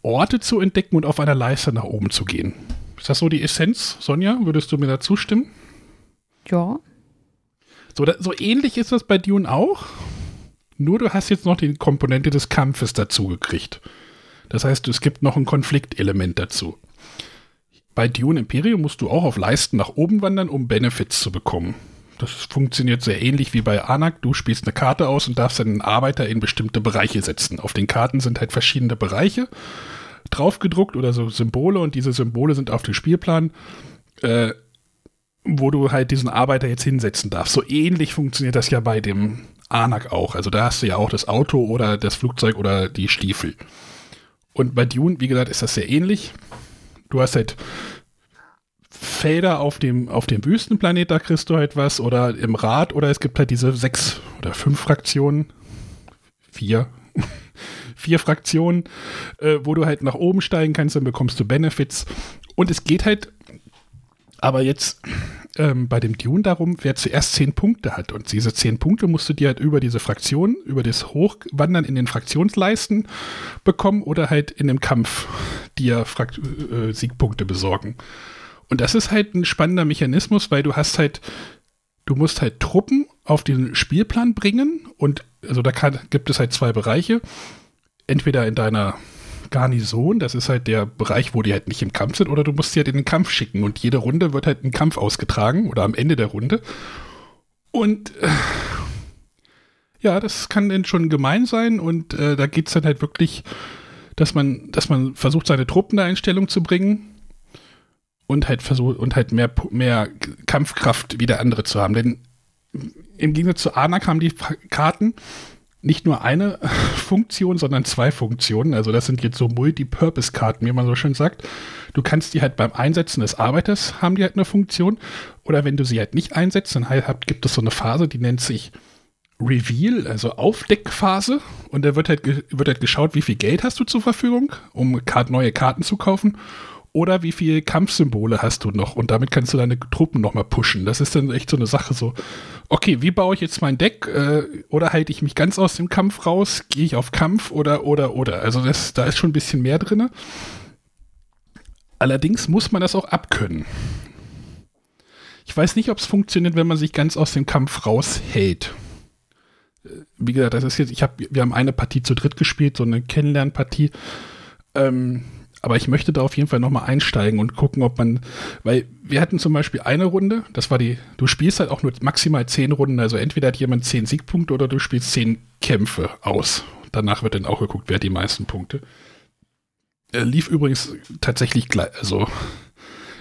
Orte zu entdecken und auf einer Leiste nach oben zu gehen. Ist das so die Essenz, Sonja? Würdest du mir da zustimmen? Ja. So, da, so ähnlich ist das bei Dune auch. Nur du hast jetzt noch die Komponente des Kampfes dazu gekriegt. Das heißt, es gibt noch ein Konfliktelement dazu. bei Dune Imperium musst du auch auf Leisten nach oben wandern, um Benefits zu bekommen. Das funktioniert sehr ähnlich wie bei Anak. Du spielst eine Karte aus und darfst einen Arbeiter in bestimmte Bereiche setzen. Auf den Karten sind halt verschiedene Bereiche draufgedruckt oder so Symbole und diese Symbole sind auf dem Spielplan, äh, wo du halt diesen Arbeiter jetzt hinsetzen darfst. So ähnlich funktioniert das ja bei dem Anak auch. Also da hast du ja auch das Auto oder das Flugzeug oder die Stiefel. Und bei Dune, wie gesagt, ist das sehr ähnlich. Du hast halt Felder auf dem, auf dem Wüstenplanet, da kriegst du halt was, oder im Rad, oder es gibt halt diese sechs oder fünf Fraktionen, vier, vier Fraktionen, äh, wo du halt nach oben steigen kannst, dann bekommst du Benefits. Und es geht halt aber jetzt ähm, bei dem Dune darum, wer zuerst zehn Punkte hat. Und diese zehn Punkte musst du dir halt über diese Fraktion, über das Hochwandern in den Fraktionsleisten bekommen oder halt in dem Kampf dir Frakt äh, Siegpunkte besorgen. Und das ist halt ein spannender Mechanismus, weil du hast halt, du musst halt Truppen auf den Spielplan bringen und also da kann, gibt es halt zwei Bereiche. Entweder in deiner Garnison, das ist halt der Bereich, wo die halt nicht im Kampf sind, oder du musst sie halt in den Kampf schicken und jede Runde wird halt ein Kampf ausgetragen oder am Ende der Runde. Und äh, ja, das kann dann schon gemein sein und äh, da geht es dann halt wirklich, dass man, dass man versucht, seine Truppen da in Stellung zu bringen und halt versucht und halt mehr, mehr Kampfkraft wie der andere zu haben. Denn im Gegensatz zu Anak haben die Karten nicht nur eine Funktion, sondern zwei Funktionen. Also das sind jetzt so Multipurpose-Karten, wie man so schön sagt. Du kannst die halt beim Einsetzen des Arbeiters haben die halt eine Funktion. Oder wenn du sie halt nicht einsetzt, dann halt, gibt es so eine Phase, die nennt sich Reveal, also Aufdeckphase. Und da wird halt, wird halt geschaut, wie viel Geld hast du zur Verfügung, um neue Karten zu kaufen oder wie viele Kampfsymbole hast du noch und damit kannst du deine Truppen nochmal pushen. Das ist dann echt so eine Sache so, okay, wie baue ich jetzt mein Deck äh, oder halte ich mich ganz aus dem Kampf raus, gehe ich auf Kampf oder, oder, oder. Also das, da ist schon ein bisschen mehr drin. Allerdings muss man das auch abkönnen. Ich weiß nicht, ob es funktioniert, wenn man sich ganz aus dem Kampf raushält. Äh, wie gesagt, das ist jetzt, ich habe, wir haben eine Partie zu dritt gespielt, so eine Kennenlernpartie. Ähm, aber ich möchte da auf jeden Fall nochmal einsteigen und gucken, ob man, weil wir hatten zum Beispiel eine Runde, das war die, du spielst halt auch nur maximal zehn Runden, also entweder hat jemand zehn Siegpunkte oder du spielst zehn Kämpfe aus. Danach wird dann auch geguckt, wer hat die meisten Punkte. Er lief übrigens tatsächlich gleich, also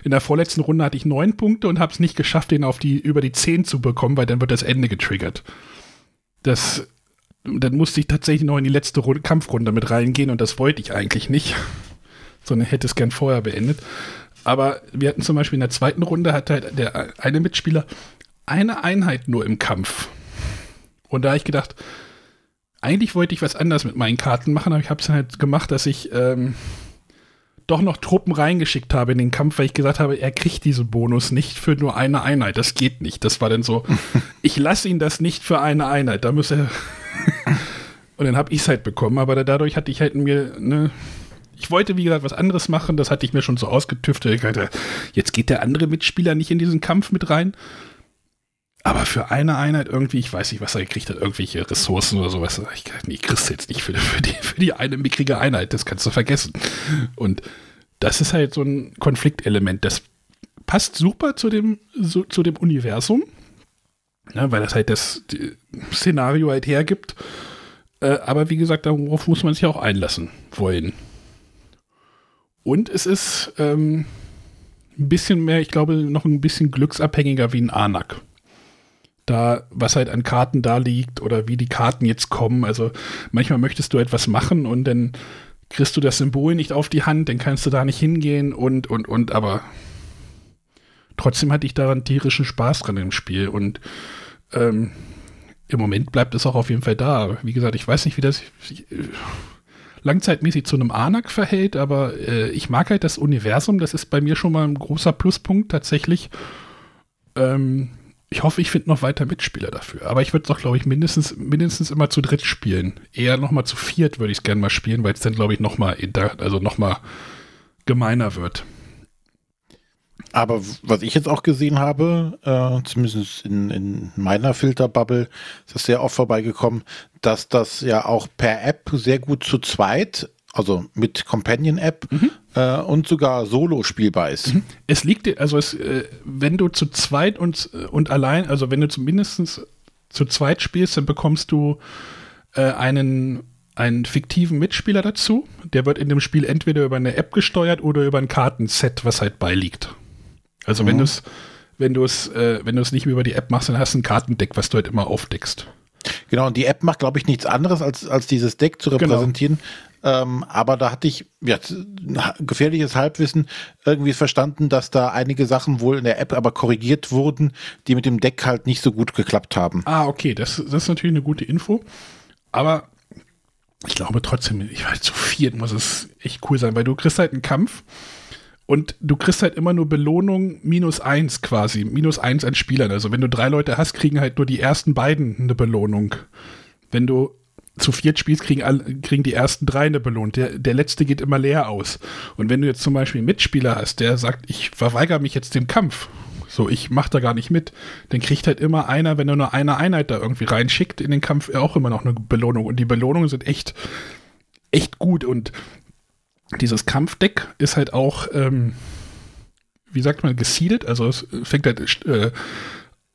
in der vorletzten Runde hatte ich neun Punkte und habe es nicht geschafft, den auf die, über die zehn zu bekommen, weil dann wird das Ende getriggert. Das, dann musste ich tatsächlich noch in die letzte Runde, Kampfrunde mit reingehen und das wollte ich eigentlich nicht sondern hätte es gern vorher beendet. Aber wir hatten zum Beispiel in der zweiten Runde hatte halt der eine Mitspieler eine Einheit nur im Kampf. Und da habe ich gedacht, eigentlich wollte ich was anderes mit meinen Karten machen, aber ich habe es halt gemacht, dass ich ähm, doch noch Truppen reingeschickt habe in den Kampf, weil ich gesagt habe, er kriegt diesen Bonus nicht für nur eine Einheit. Das geht nicht. Das war dann so, ich lasse ihn das nicht für eine Einheit. Da muss er. Und dann habe ich es halt bekommen, aber dadurch hatte ich halt mir ne, ich wollte, wie gesagt, was anderes machen. Das hatte ich mir schon so ausgetüftet. Ich dachte, jetzt geht der andere Mitspieler nicht in diesen Kampf mit rein. Aber für eine Einheit irgendwie, ich weiß nicht, was er gekriegt hat, irgendwelche Ressourcen oder sowas. Ich, nee, kriegst du jetzt nicht für, für, die, für die eine mickrige Einheit. Das kannst du vergessen. Und das ist halt so ein Konfliktelement. Das passt super zu dem, so, zu dem Universum. Ne, weil das halt das Szenario halt hergibt. Äh, aber wie gesagt, darauf muss man sich auch einlassen wollen. Und es ist ähm, ein bisschen mehr, ich glaube, noch ein bisschen glücksabhängiger wie ein Anak. Da, was halt an Karten da liegt oder wie die Karten jetzt kommen. Also manchmal möchtest du etwas machen und dann kriegst du das Symbol nicht auf die Hand, dann kannst du da nicht hingehen und, und, und, aber trotzdem hatte ich daran tierischen Spaß dran im Spiel und ähm, im Moment bleibt es auch auf jeden Fall da. Wie gesagt, ich weiß nicht, wie das. Ich, langzeitmäßig zu einem Anak verhält, aber äh, ich mag halt das Universum, das ist bei mir schon mal ein großer Pluspunkt tatsächlich. Ähm, ich hoffe, ich finde noch weiter Mitspieler dafür. Aber ich würde es doch, glaube ich, mindestens, mindestens immer zu dritt spielen. Eher noch mal zu viert würde ich es gerne mal spielen, weil es dann, glaube ich, noch mal, also noch gemeiner wird. Aber was ich jetzt auch gesehen habe, äh, zumindest in, in meiner Filterbubble, ist das sehr oft vorbeigekommen, dass das ja auch per App sehr gut zu zweit also mit Companion-App äh, und sogar solo spielbar ist. Es liegt, dir- also es, äh, wenn du zu zweit und, und allein, also wenn du zumindest zu zweit spielst, dann bekommst du äh, einen, einen fiktiven Mitspieler dazu. Der wird in dem Spiel entweder über eine App gesteuert oder über ein Kartenset, was halt beiliegt. Also wenn du es wenn du es äh, wenn du es nicht über die App machst, dann hast du ein Kartendeck, was du halt immer aufdeckst. Genau, und die App macht, glaube ich, nichts anderes, als, als dieses Deck zu repräsentieren. Ähm, aber da hatte ich ja, gefährliches Halbwissen irgendwie verstanden, dass da einige Sachen wohl in der App aber korrigiert wurden, die mit dem Deck halt nicht so gut geklappt haben. Ah, okay, das, das ist natürlich eine gute Info. Aber ich glaube trotzdem, ich weiß, zu viert muss es echt cool sein, weil du kriegst halt einen Kampf und du kriegst halt immer nur Belohnung minus eins quasi, minus eins an Spielern. Also wenn du drei Leute hast, kriegen halt nur die ersten beiden eine Belohnung. Wenn du zu viert spielst, kriegen, alle, kriegen die ersten drei eine Belohnung. Der, der letzte geht immer leer aus. Und wenn du jetzt zum Beispiel einen Mitspieler hast, der sagt, ich verweigere mich jetzt dem Kampf, so, ich mach da gar nicht mit, dann kriegt halt immer einer, wenn er nur eine Einheit da irgendwie reinschickt in den Kampf, auch immer noch eine Belohnung. Und die Belohnungen sind echt, echt gut. Und dieses Kampfdeck ist halt auch, ähm, wie sagt man, gesiedelt. Also es fängt halt äh,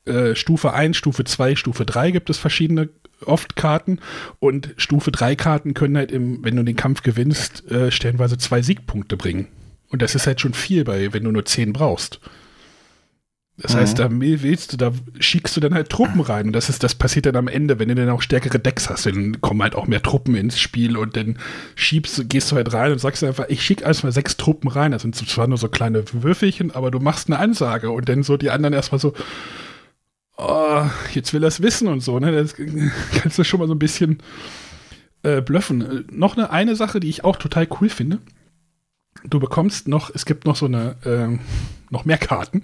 äh, Stufe 1, Stufe 2, Stufe 3 gibt es verschiedene oft Karten und Stufe 3 Karten können halt, im, wenn du den Kampf gewinnst, äh, stellenweise zwei Siegpunkte bringen. Und das ist halt schon viel, bei, wenn du nur 10 brauchst. Das Mhm. heißt, da willst du, da schickst du dann halt Truppen rein. Und das ist, das passiert dann am Ende, wenn du dann auch stärkere Decks hast, dann kommen halt auch mehr Truppen ins Spiel und dann schiebst, du- gehst du halt rein und sagst einfach, ich schicke erstmal sechs Truppen rein. Das sind zwar nur so kleine Würfelchen, aber du machst eine Ansage und dann so die anderen erstmal so, oh, jetzt will er es wissen und so, ne? Das kannst du schon mal so ein bisschen äh, blöffen. Äh, noch eine, eine Sache, die ich auch total cool finde. Du bekommst noch, es gibt noch so eine, ähm, noch mehr Karten.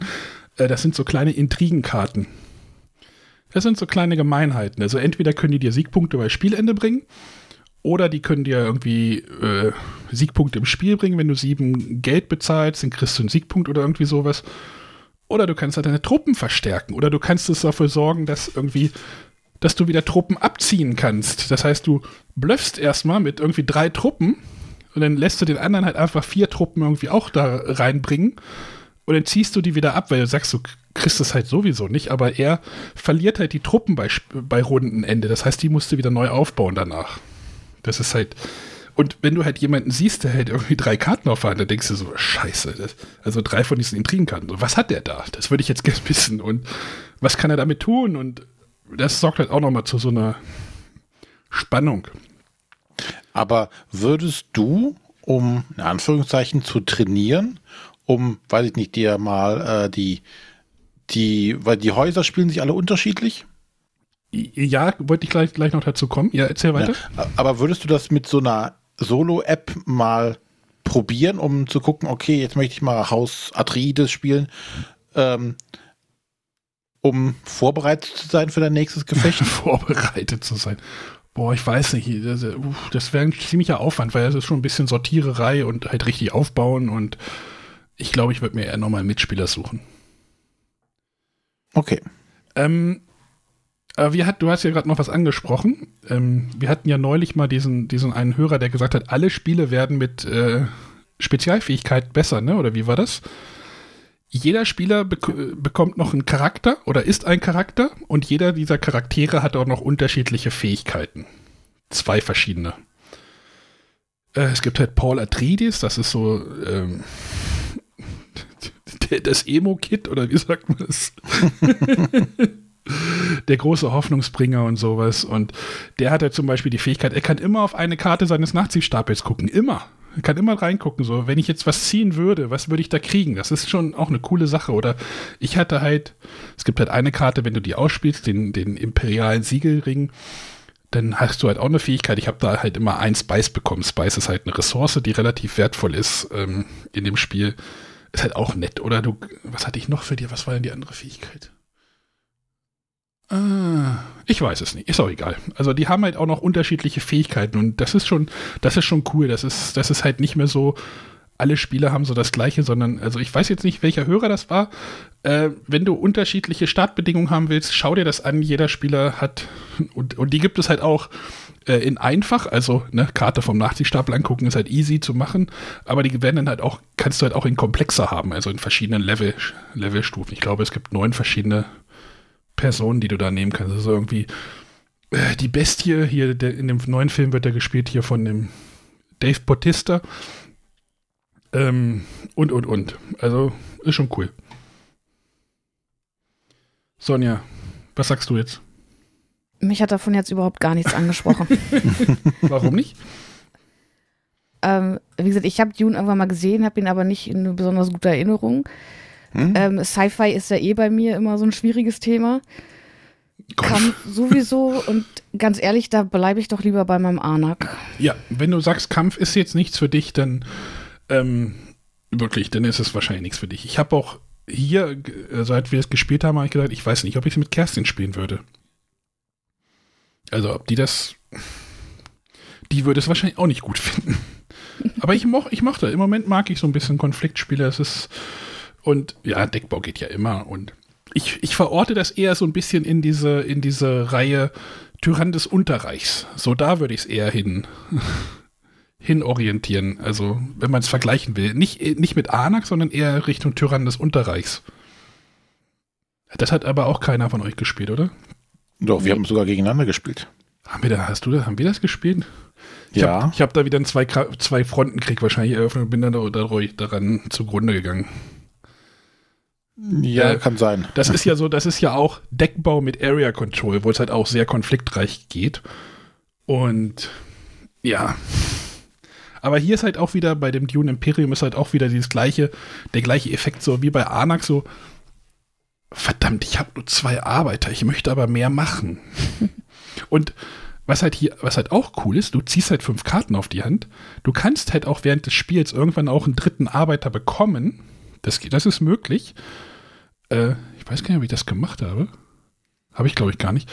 Äh, das sind so kleine Intrigenkarten. Das sind so kleine Gemeinheiten. Also entweder können die dir Siegpunkte bei Spielende bringen, oder die können dir irgendwie äh, Siegpunkte im Spiel bringen. Wenn du sieben Geld bezahlst, dann kriegst du einen Siegpunkt oder irgendwie sowas. Oder du kannst halt deine Truppen verstärken. Oder du kannst es dafür sorgen, dass irgendwie, dass du wieder Truppen abziehen kannst. Das heißt, du blöffst erstmal mit irgendwie drei Truppen und dann lässt du den anderen halt einfach vier Truppen irgendwie auch da reinbringen. Und dann ziehst du die wieder ab, weil du sagst, du kriegst es halt sowieso nicht. Aber er verliert halt die Truppen bei, bei Rundenende. Das heißt, die musst du wieder neu aufbauen danach. Das ist halt. Und wenn du halt jemanden siehst, der halt irgendwie drei Karten auf der Hand, dann denkst du so, scheiße, das, also drei von diesen Intrigenkarten, so, was hat der da? Das würde ich jetzt gerne wissen. Und was kann er damit tun? Und das sorgt halt auch nochmal zu so einer Spannung. Aber würdest du, um in Anführungszeichen zu trainieren, um, weiß ich nicht, dir mal äh, die, die, weil die Häuser spielen sich alle unterschiedlich? Ja, wollte ich gleich, gleich noch dazu kommen. Ja, erzähl weiter. Ja, aber würdest du das mit so einer Solo-App mal probieren, um zu gucken, okay, jetzt möchte ich mal Haus Atreides spielen, ähm, um vorbereitet zu sein für dein nächstes Gefecht? vorbereitet zu sein. Boah, ich weiß nicht, das, uff, das wäre ein ziemlicher Aufwand, weil das ist schon ein bisschen Sortiererei und halt richtig aufbauen und ich glaube, ich würde mir eher nochmal einen Mitspieler suchen. Okay. Ähm, aber wir hat, du hast ja gerade noch was angesprochen. Ähm, wir hatten ja neulich mal diesen, diesen einen Hörer, der gesagt hat, alle Spiele werden mit äh, Spezialfähigkeit besser, ne? Oder wie war das? Jeder Spieler bek bekommt noch einen Charakter oder ist ein Charakter und jeder dieser Charaktere hat auch noch unterschiedliche Fähigkeiten. Zwei verschiedene. Äh, es gibt halt Paul Atreides, das ist so ähm, das Emo-Kit oder wie sagt man das? der große Hoffnungsbringer und sowas. Und der hat ja zum Beispiel die Fähigkeit, er kann immer auf eine Karte seines Nachziehstapels gucken. Immer. Er kann immer reingucken. So, wenn ich jetzt was ziehen würde, was würde ich da kriegen? Das ist schon auch eine coole Sache. Oder ich hatte halt, es gibt halt eine Karte, wenn du die ausspielst, den, den imperialen Siegelring, dann hast du halt auch eine Fähigkeit. Ich habe da halt immer ein Spice bekommen. Spice ist halt eine Ressource, die relativ wertvoll ist ähm, in dem Spiel. Ist halt auch nett. Oder du, was hatte ich noch für dir? Was war denn die andere Fähigkeit? Ah, ich weiß es nicht. Ist auch egal. Also die haben halt auch noch unterschiedliche Fähigkeiten und das ist schon, das ist schon cool. Das ist, das ist halt nicht mehr so alle Spiele haben so das gleiche, sondern, also ich weiß jetzt nicht, welcher Hörer das war. Äh, wenn du unterschiedliche Startbedingungen haben willst, schau dir das an. Jeder Spieler hat, und, und die gibt es halt auch äh, in einfach, also ne, Karte vom Nachziehstapel angucken ist halt easy zu machen, aber die werden dann halt auch, kannst du halt auch in komplexer haben, also in verschiedenen Level, Levelstufen. Ich glaube, es gibt neun verschiedene Personen, die du da nehmen kannst. Also irgendwie äh, die Bestie hier, der, in dem neuen Film wird er gespielt hier von dem Dave Bautista. Ähm, und, und, und. Also, ist schon cool. Sonja, was sagst du jetzt? Mich hat davon jetzt überhaupt gar nichts angesprochen. Warum nicht? ähm, wie gesagt, ich habe Dune irgendwann mal gesehen, habe ihn aber nicht in eine besonders gute Erinnerung. Hm? Ähm, Sci-Fi ist ja eh bei mir immer so ein schwieriges Thema. Kampf sowieso und ganz ehrlich, da bleibe ich doch lieber bei meinem Anak. Ja, wenn du sagst, Kampf ist jetzt nichts für dich, dann ähm, wirklich, dann ist es wahrscheinlich nichts für dich. Ich habe auch hier, äh, seit wir es gespielt haben, habe ich gesagt, ich weiß nicht, ob ich es mit Kerstin spielen würde. Also, ob die das. Die würde es wahrscheinlich auch nicht gut finden. Aber ich, moch, ich mochte, im Moment mag ich so ein bisschen Konfliktspiele. Es ist. Und ja, Deckbau geht ja immer. Und ich, ich verorte das eher so ein bisschen in diese, in diese Reihe Tyrann des Unterreichs. So da würde ich es eher hin, hin orientieren. Also, wenn man es vergleichen will. Nicht, nicht mit Anak, sondern eher Richtung Tyrann des Unterreichs. Das hat aber auch keiner von euch gespielt, oder? Doch, wir haben sogar gegeneinander gespielt. Haben wir da, hast du das, haben wir das gespielt? Ich Ja. Hab, ich habe da wieder einen zwei, zwei Frontenkrieg wahrscheinlich eröffnet und bin dann dadurch daran zugrunde gegangen. Ja, Äh, kann sein. Das ist ja so, das ist ja auch Deckbau mit Area Control, wo es halt auch sehr konfliktreich geht. Und ja. Aber hier ist halt auch wieder, bei dem Dune Imperium ist halt auch wieder dieses gleiche, der gleiche Effekt, so wie bei Anak, so, verdammt, ich habe nur zwei Arbeiter, ich möchte aber mehr machen. Und was halt hier, was halt auch cool ist, du ziehst halt fünf Karten auf die Hand. Du kannst halt auch während des Spiels irgendwann auch einen dritten Arbeiter bekommen. Das, das ist möglich. Äh, ich weiß gar nicht, ob ich das gemacht habe. Habe ich, glaube ich, gar nicht.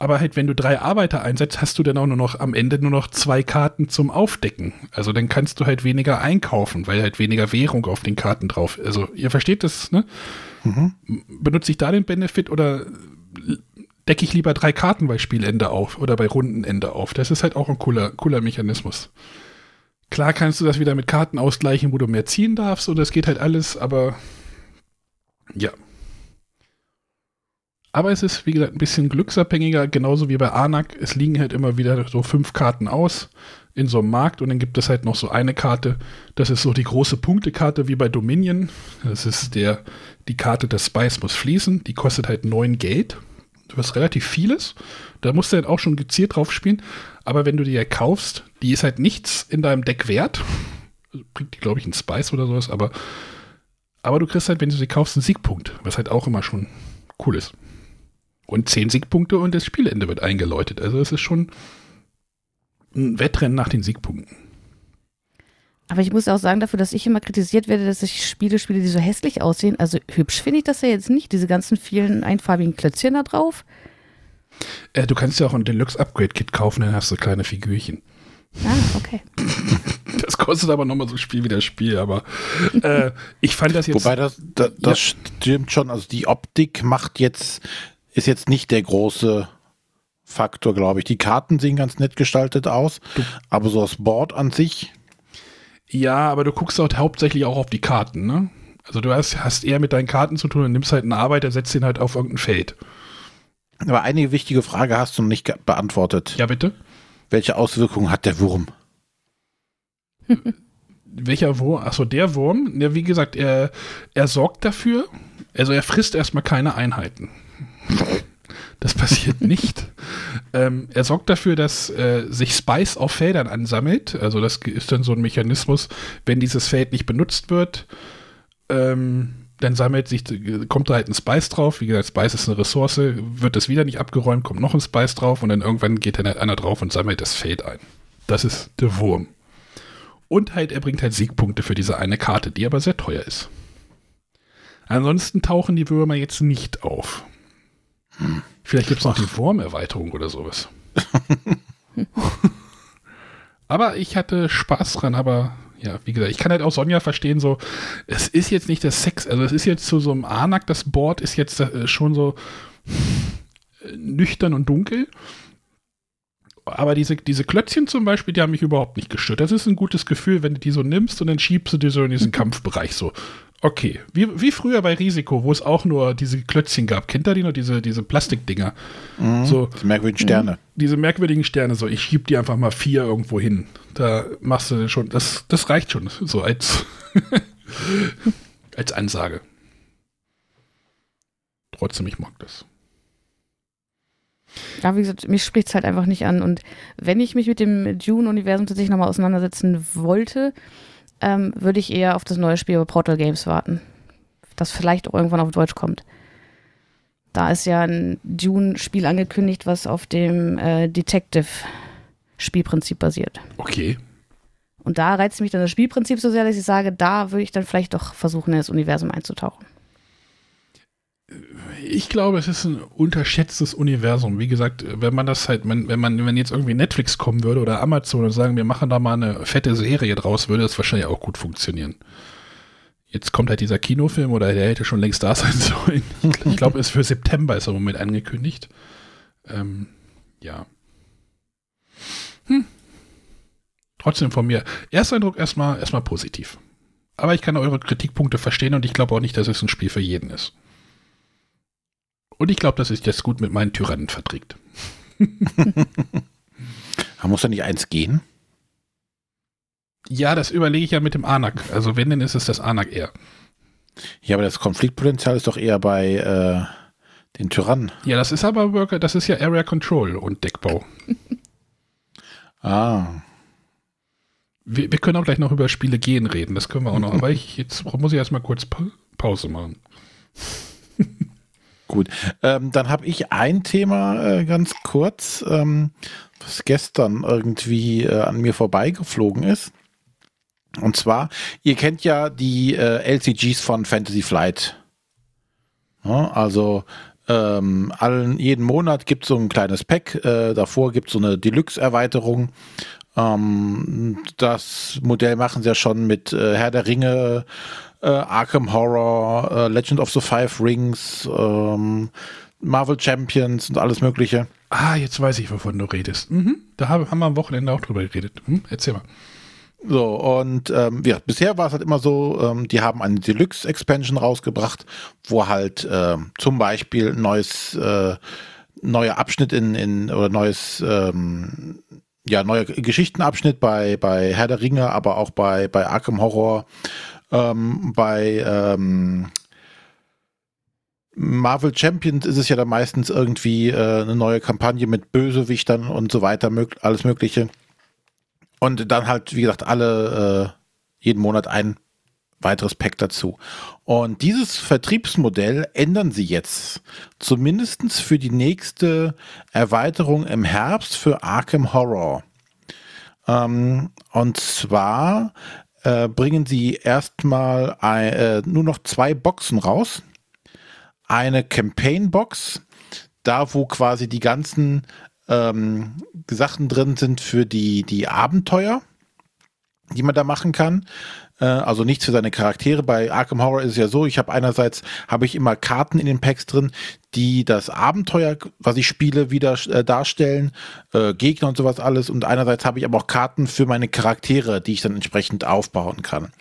Aber halt, wenn du drei Arbeiter einsetzt, hast du dann auch nur noch am Ende nur noch zwei Karten zum Aufdecken. Also dann kannst du halt weniger einkaufen, weil halt weniger Währung auf den Karten drauf. Also ihr versteht das, ne? Mhm. Benutze ich da den Benefit oder decke ich lieber drei Karten bei Spielende auf oder bei Rundenende auf? Das ist halt auch ein cooler, cooler Mechanismus. Klar kannst du das wieder mit Karten ausgleichen, wo du mehr ziehen darfst und das geht halt alles, aber ja. Aber es ist, wie gesagt, ein bisschen glücksabhängiger, genauso wie bei Anak. Es liegen halt immer wieder so fünf Karten aus in so einem Markt und dann gibt es halt noch so eine Karte, das ist so die große Punktekarte wie bei Dominion. Das ist der, die Karte des Spice muss fließen, die kostet halt neun Geld, was relativ vieles. Da musst du halt auch schon gezielt drauf spielen. Aber wenn du die ja kaufst, die ist halt nichts in deinem Deck wert. Also Bringt die, glaube ich, einen Spice oder sowas, aber, aber du kriegst halt, wenn du sie kaufst, einen Siegpunkt, was halt auch immer schon cool ist. Und zehn Siegpunkte und das Spielende wird eingeläutet. Also es ist schon ein Wettrennen nach den Siegpunkten. Aber ich muss auch sagen, dafür, dass ich immer kritisiert werde, dass ich Spiele spiele, die so hässlich aussehen. Also hübsch finde ich das ja jetzt nicht. Diese ganzen vielen einfarbigen Klötzchen da drauf. Äh, du kannst ja auch ein Deluxe Upgrade Kit kaufen, dann hast du kleine Figürchen. Ah, okay. Das kostet aber nochmal so Spiel wie das Spiel, aber äh, ich fand das jetzt. Wobei das, das, das stimmt schon. Also die Optik macht jetzt, ist jetzt nicht der große Faktor, glaube ich. Die Karten sehen ganz nett gestaltet aus, aber so das Board an sich, ja, aber du guckst halt hauptsächlich auch auf die Karten, ne? Also du hast, hast eher mit deinen Karten zu tun und nimmst halt einen Arbeiter, setzt ihn halt auf irgendein Feld. aber eine wichtige Frage hast du noch nicht beantwortet. Ja, bitte? Welche Auswirkungen hat der Wurm? Welcher Wurm? Achso, der Wurm, ja, wie gesagt, er, er sorgt dafür, also er frisst erstmal keine Einheiten. Das passiert nicht. ähm, er sorgt dafür, dass äh, sich Spice auf Feldern ansammelt. Also das ist dann so ein Mechanismus, wenn dieses Feld nicht benutzt wird, ähm, dann sammelt sich, kommt da halt ein Spice drauf. Wie gesagt, Spice ist eine Ressource, wird das wieder nicht abgeräumt, kommt noch ein Spice drauf und dann irgendwann geht dann halt einer drauf und sammelt das Feld ein. Das ist der Wurm. Und halt, er bringt halt Siegpunkte für diese eine Karte, die aber sehr teuer ist. Ansonsten tauchen die Würmer jetzt nicht auf. Vielleicht gibt es noch die Wurmerweiterung oder sowas. aber ich hatte Spaß dran, aber ja, wie gesagt, ich kann halt auch Sonja verstehen, so, es ist jetzt nicht das Sex, also es ist jetzt zu so einem Anak, das Board ist jetzt äh, schon so äh, nüchtern und dunkel. Aber diese, diese Klötzchen zum Beispiel, die haben mich überhaupt nicht gestört. Das ist ein gutes Gefühl, wenn du die so nimmst und dann schiebst du die so in diesen Kampfbereich so. Okay, wie, wie früher bei Risiko, wo es auch nur diese Klötzchen gab. Kennt ihr die noch, diese, diese Plastikdinger? Mhm, so, die merkwürdigen Sterne. diese merkwürdigen Sterne, so ich schieb die einfach mal vier irgendwo hin. Da machst du schon, das, das reicht schon, so als, als Ansage. Trotzdem, ich mag das. Ja, wie gesagt, mich spricht es halt einfach nicht an. Und wenn ich mich mit dem Dune-Universum tatsächlich nochmal auseinandersetzen wollte, ähm, würde ich eher auf das neue Spiel bei Portal Games warten. Das vielleicht auch irgendwann auf Deutsch kommt. Da ist ja ein Dune-Spiel angekündigt, was auf dem äh, Detective-Spielprinzip basiert. Okay. Und da reizt mich dann das Spielprinzip so sehr, dass ich sage, da würde ich dann vielleicht doch versuchen, in das Universum einzutauchen. Ich glaube, es ist ein unterschätztes Universum. Wie gesagt, wenn man das halt, wenn man, wenn jetzt irgendwie Netflix kommen würde oder Amazon und sagen, wir machen da mal eine fette Serie draus, würde das wahrscheinlich auch gut funktionieren. Jetzt kommt halt dieser Kinofilm oder der hätte schon längst da sein sollen. Ich glaube, es ist für September ist er im Moment angekündigt. Ähm, ja. Hm. Trotzdem von mir. Ersteindruck erstmal, erstmal positiv. Aber ich kann eure Kritikpunkte verstehen und ich glaube auch nicht, dass es ein Spiel für jeden ist. Und ich glaube, dass sich das gut mit meinen Tyrannen verträgt. muss da nicht eins gehen? Ja, das überlege ich ja mit dem Anak. Also wenn, dann ist es das Anak eher. Ja, aber das Konfliktpotenzial ist doch eher bei äh, den Tyrannen. Ja, das ist aber Worker, das ist ja Area Control und Deckbau. ah. Wir, wir, können auch gleich noch über Spiele gehen reden, das können wir auch noch. Aber ich, jetzt muss ich erstmal kurz pa Pause machen. Gut, ähm, dann habe ich ein Thema äh, ganz kurz, ähm, was gestern irgendwie äh, an mir vorbeigeflogen ist. Und zwar, ihr kennt ja die äh, LCGs von Fantasy Flight. Ja, also ähm, allen, jeden Monat gibt es so ein kleines Pack. Äh, davor gibt es so eine Deluxe-Erweiterung. Ähm, das Modell machen sie ja schon mit äh, Herr der Ringe, äh, Arkham Horror, äh, Legend of the Five Rings, ähm, Marvel Champions und alles Mögliche. Ah, jetzt weiß ich, wovon du redest. Mhm. Da haben, wir am Wochenende auch drüber geredet. Hm? Erzähl mal. So, und ähm, ja, bisher war es halt immer so, ähm, die haben eine Deluxe-Expansion rausgebracht, wo halt äh, zum Beispiel ein neues, äh, neuer Abschnitt in, in oder neues, ähm, ja, neuer Geschichtenabschnitt bei, bei Herr der Ringe, aber auch bei, bei Arkham Horror ähm, bei ähm, Marvel Champions ist es ja dann meistens irgendwie äh, eine neue Kampagne mit Bösewichtern und so weiter, mög alles Mögliche. Und dann halt, wie gesagt, alle äh, jeden Monat ein weiteres Pack dazu. Und dieses Vertriebsmodell ändern sie jetzt. Zumindestens für die nächste Erweiterung im Herbst für Arkham Horror. Ähm, und zwar äh, bringen sie erstmal äh, nur noch zwei Boxen raus. Eine Campaign-Box, da wo quasi die ganzen ähm, Sachen drin sind für die, die Abenteuer, die man da machen kann. Äh, also nichts für seine Charaktere. Bei Arkham Horror ist es ja so, ich habe einerseits habe ich immer Karten in den Packs drin, die das Abenteuer, was ich spiele, wieder äh, darstellen, äh, Gegner und sowas alles. Und einerseits habe ich aber auch Karten für meine Charaktere, die ich dann entsprechend aufbauen kann.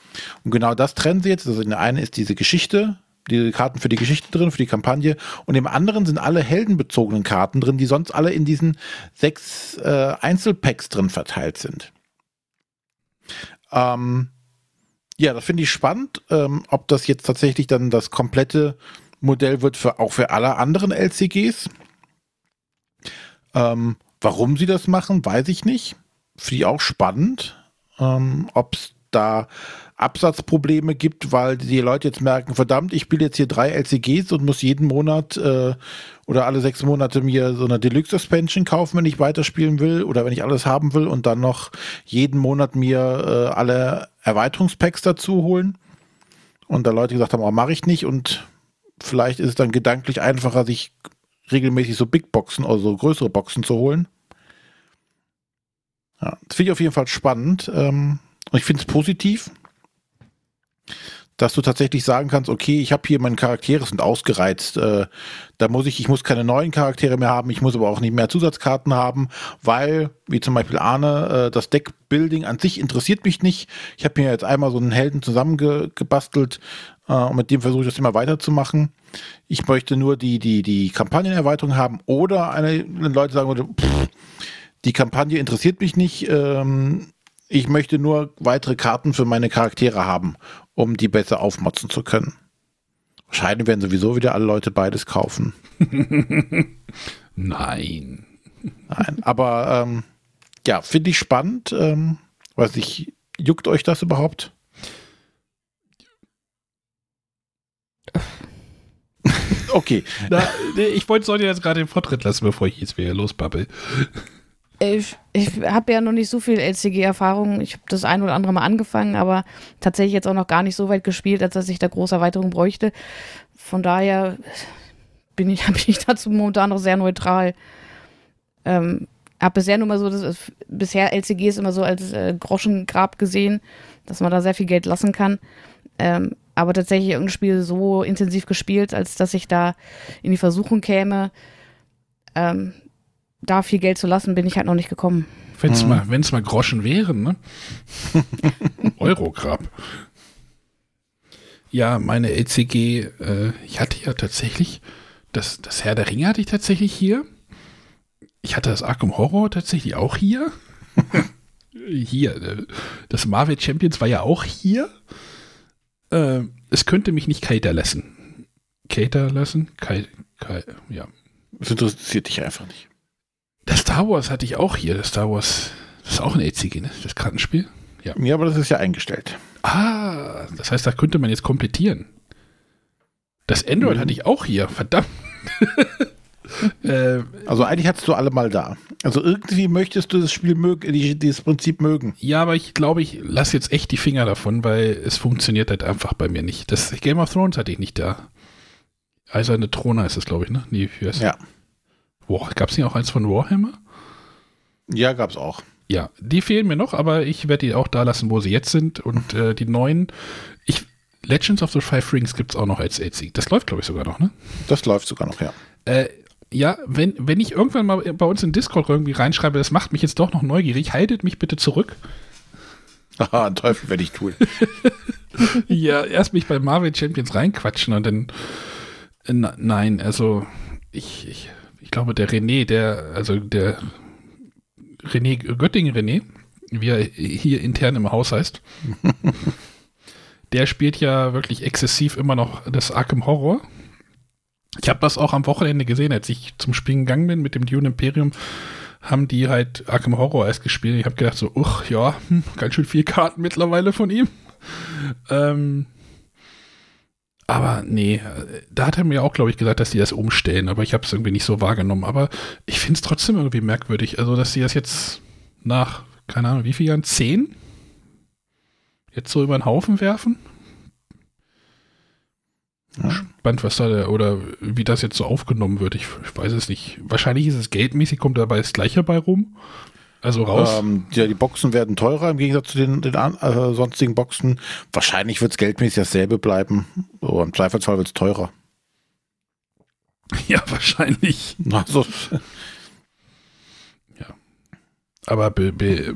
Und genau das trennen sie jetzt. Also in der einen ist diese Geschichte, die Karten für die Geschichte drin, für die Kampagne. Und im anderen sind alle heldenbezogenen Karten drin, die sonst alle in diesen sechs äh, Einzelpacks drin verteilt sind. Ähm, ja, das finde ich spannend, ähm, ob das jetzt tatsächlich dann das komplette Modell wird für auch für alle anderen LCGs. Ähm, warum sie das machen, weiß ich nicht. Finde ich auch spannend, ähm, ob es da Absatzprobleme gibt, weil die Leute jetzt merken, verdammt, ich spiele jetzt hier drei LCGs und muss jeden Monat äh, oder alle sechs Monate mir so eine Deluxe Suspension kaufen, wenn ich weiterspielen will oder wenn ich alles haben will und dann noch jeden Monat mir äh, alle Erweiterungspacks dazu holen. Und da Leute gesagt haben, oh, mache ich nicht und vielleicht ist es dann gedanklich einfacher, sich regelmäßig so Big Boxen oder so größere Boxen zu holen. Ja, das finde ich auf jeden Fall spannend. Ähm, Und ich finde es positiv, dass du tatsächlich sagen kannst, okay, ich habe hier meine Charaktere sind ausgereizt. Äh, da muss ich, ich muss keine neuen Charaktere mehr haben, ich muss aber auch nicht mehr Zusatzkarten haben, weil, wie zum Beispiel Arne, äh, das Deckbuilding an sich interessiert mich nicht. Ich habe mir jetzt einmal so einen Helden zusammengebastelt äh, und mit dem versuche ich das immer weiterzumachen. Ich möchte nur die, die, die Kampagnenerweiterung haben oder eine, wenn Leute sagen, pff, die Kampagne interessiert mich nicht, ähm, ich möchte nur weitere Karten für meine Charaktere haben, um die besser aufmotzen zu können. Wahrscheinlich werden sowieso wieder alle Leute beides kaufen. Nein. Nein, aber ähm, ja, finde ich spannend. Ähm, weiß ich, juckt euch das überhaupt? okay. Na, ich wollte Sonja jetzt gerade den Vortritt lassen, bevor ich jetzt wieder losbabbel. Ich, ich habe ja noch nicht so viel LCG-Erfahrung. Ich habe das ein oder andere Mal angefangen, aber tatsächlich jetzt auch noch gar nicht so weit gespielt, als dass ich da große Erweiterung bräuchte. Von daher bin ich, bin ich dazu momentan noch sehr neutral. Ähm, habe bisher nur mal so, das, bisher LCGs immer so als äh, Groschengrab gesehen, dass man da sehr viel Geld lassen kann. Ähm, aber tatsächlich irgendein Spiel so intensiv gespielt, als dass ich da in die Versuchung käme, ähm, da viel Geld zu lassen, bin ich halt noch nicht gekommen. Wenn es hm. mal, wenn's mal Groschen wären, ne? Eurograb. Ja, meine LCG, äh, ich hatte ja tatsächlich, das, das Herr der Ringe hatte ich tatsächlich hier. Ich hatte das Arkham Horror tatsächlich auch hier. hier, äh, das Marvel Champions war ja auch hier. Äh, es könnte mich nicht cater lassen. Cater lassen? Kai, Kai, ja. Das interessiert dich einfach nicht. Das Star Wars hatte ich auch hier. Das Star Wars, das ist auch ein LCG, ne? Das Kartenspiel. Ja. ja, aber das ist ja eingestellt. Ah, das heißt, da könnte man jetzt komplettieren. Das Android mhm. hatte ich auch hier, verdammt. äh, also eigentlich hattest du alle mal da. Also irgendwie möchtest du das Spiel mögen, dieses Prinzip mögen. Ja, aber ich glaube, ich lasse jetzt echt die Finger davon, weil es funktioniert halt einfach bei mir nicht. Das Game of Thrones hatte ich nicht da. Eiserne Throne heißt es, glaube ich, ne? Nee, ja. Boah, gab es nicht auch eins von Warhammer? Ja, gab es auch. Ja, die fehlen mir noch, aber ich werde die auch da lassen, wo sie jetzt sind. Und äh, die neuen, ich, Legends of the Five Rings gibt es auch noch als AC. Das läuft, glaube ich, sogar noch, ne? Das läuft sogar noch, ja. Äh, ja, wenn, wenn ich irgendwann mal bei uns in Discord irgendwie reinschreibe, das macht mich jetzt doch noch neugierig, haltet mich bitte zurück. Aha, Teufel werde ich tun. ja, erst mich bei Marvel Champions reinquatschen und dann. Äh, nein, also ich, ich ich glaube, der René, der, also der René, Göttingen René, wie er hier intern im Haus heißt, der spielt ja wirklich exzessiv immer noch das Arkham Horror. Ich habe das auch am Wochenende gesehen, als ich zum Spielen gegangen bin mit dem Dune Imperium, haben die halt Arkham Horror erst gespielt. Ich habe gedacht so, uch, ja, hm, ganz schön viel Karten mittlerweile von ihm. Ähm, aber nee, da hat er mir auch, glaube ich, gesagt, dass die das umstellen, aber ich habe es irgendwie nicht so wahrgenommen. Aber ich finde es trotzdem irgendwie merkwürdig, also dass sie das jetzt nach, keine Ahnung, wie viel Jahren? Zehn? Jetzt so über den Haufen werfen? Ja. Spannend, was da, oder wie das jetzt so aufgenommen wird. Ich, ich, weiß es nicht. Wahrscheinlich ist es geldmäßig, kommt dabei das Gleiche bei rum. Also raus? Ähm, ja, die Boxen werden teurer im Gegensatz zu den, den äh, sonstigen Boxen. Wahrscheinlich wird es geldmäßig dasselbe bleiben. Aber im Zweifelsfall wird es teurer. Ja, wahrscheinlich. Also. ja. Aber be, be,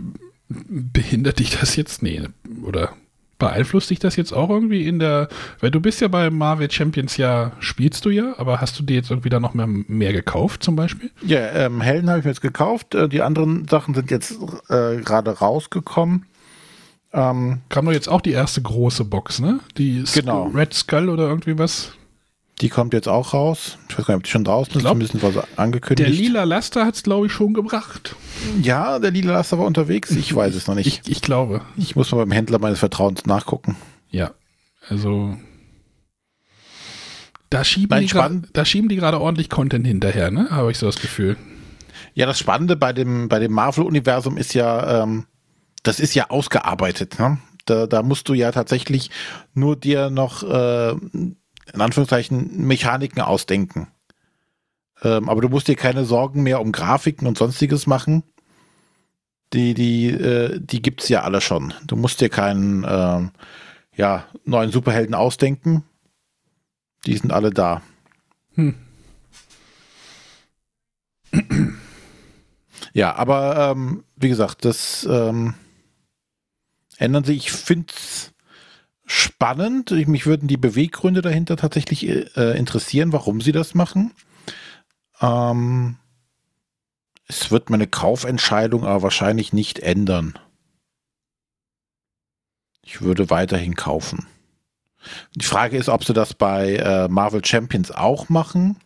behindert dich das jetzt? Nee, oder beeinflusst dich das jetzt auch irgendwie in der, weil du bist ja bei Marvel Champions ja, spielst du ja, aber hast du dir jetzt irgendwie da noch mehr, mehr gekauft zum Beispiel? Ja, ähm, Helden habe ich mir jetzt gekauft, äh, die anderen Sachen sind jetzt äh, gerade rausgekommen. Ähm, Kam doch jetzt auch die erste große Box, ne? Die genau. Red Skull oder irgendwie was? Die kommt jetzt auch raus. Ich weiß gar nicht, ob die schon draußen ist. Zumindest war sie angekündigt. Der lila Laster hat es, glaube ich, schon gebracht. Ja, der lila Laster war unterwegs. Ich weiß es noch nicht. Ich, ich glaube. Ich muss mal beim Händler meines Vertrauens nachgucken. Ja, also da schieben, Nein, die grad, da schieben die gerade ordentlich Content hinterher, ne? Habe ich so das Gefühl. Ja, das Spannende bei dem, bei dem Marvel-Universum ist ja, ähm, das ist ja ausgearbeitet. Ne? Da, da musst du ja tatsächlich nur dir noch äh, in Anführungszeichen Mechaniken ausdenken. Ähm, aber du musst dir keine Sorgen mehr um Grafiken und sonstiges machen. die, die, äh, die gibt's ja alle schon. Du musst dir keinen ähm, ja, neuen Superhelden ausdenken. Die sind alle da. Hm. Ja, aber ähm, wie gesagt, das ähm, ändern sich. Ich finde es spannend. Ich, mich würden die Beweggründe dahinter tatsächlich äh, interessieren, warum sie das machen. Ähm, es wird meine Kaufentscheidung aber wahrscheinlich nicht ändern. Ich würde weiterhin kaufen. Die Frage ist, ob sie das bei äh, Marvel Champions auch machen.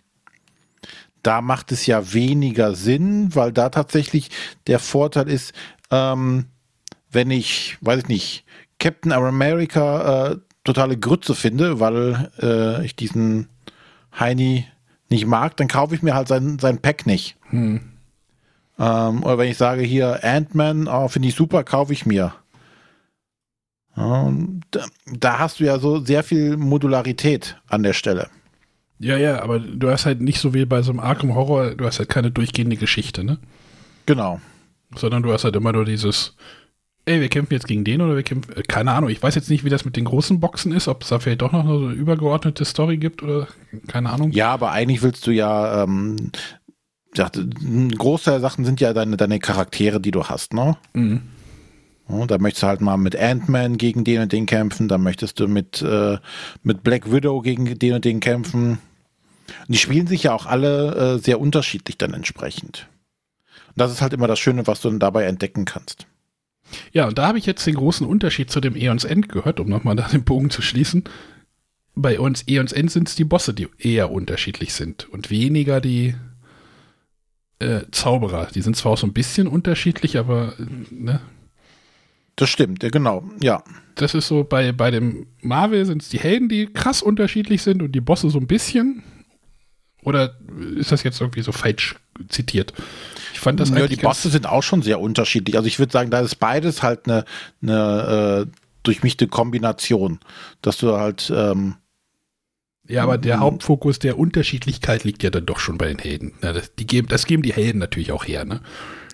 Da macht es ja weniger Sinn, weil da tatsächlich der Vorteil ist, ähm, wenn ich, weiß ich nicht, Captain America äh, totale Grütze finde, weil äh, ich diesen Heini nicht mag, dann kaufe ich mir halt sein, sein Pack nicht. Hm. Ähm, oder wenn ich sage hier Ant-Man, oh, finde ich super, kaufe ich mir. Ähm, da, da, hast du ja so sehr viel Modularität an der Stelle. Ja, ja, aber du hast halt nicht so wie bei so einem Arkham Horror, du hast halt keine durchgehende Geschichte, ne? Genau. Sondern du hast halt immer nur dieses, ey, wir kämpfen jetzt gegen den oder wir kämpfen, äh, keine Ahnung, ich weiß jetzt nicht, wie das mit den großen Boxen ist, ob es da vielleicht doch noch eine übergeordnete Story gibt oder keine Ahnung. Ja, aber eigentlich willst du ja, ähm, ein Großteil der Sachen sind ja deine, deine Charaktere, die du hast, ne? Mhm. Ja, da möchtest du halt mal mit Ant-Man gegen den und den kämpfen, dann möchtest du mit, äh, mit Black Widow gegen den und den kämpfen. Und die spielen sich ja auch alle äh, sehr unterschiedlich dann entsprechend. Und das ist halt immer das Schöne, was du dann dabei entdecken kannst. Ja, und da habe ich jetzt den großen Unterschied zu dem Eons End gehört, um nochmal da den Bogen zu schließen. Bei uns Eons End sind es die Bosse, die eher unterschiedlich sind und weniger die äh, Zauberer. Die sind zwar auch so ein bisschen unterschiedlich, aber ne? Das stimmt, ja, genau, ja. Das ist so, bei, bei dem Marvel sind es die Helden, die krass unterschiedlich sind und die Bosse so ein bisschen. Oder ist das jetzt irgendwie so falsch zitiert? Fand das ja, Die Bosse sind auch schon sehr unterschiedlich. Also ich würde sagen, da ist beides halt eine, eine äh, durchmischte Kombination, dass du halt ähm, ja, aber der mhm. Hauptfokus der Unterschiedlichkeit liegt ja dann doch schon bei den Helden. Ja, das, die geben, das geben die Helden natürlich auch her. Ne?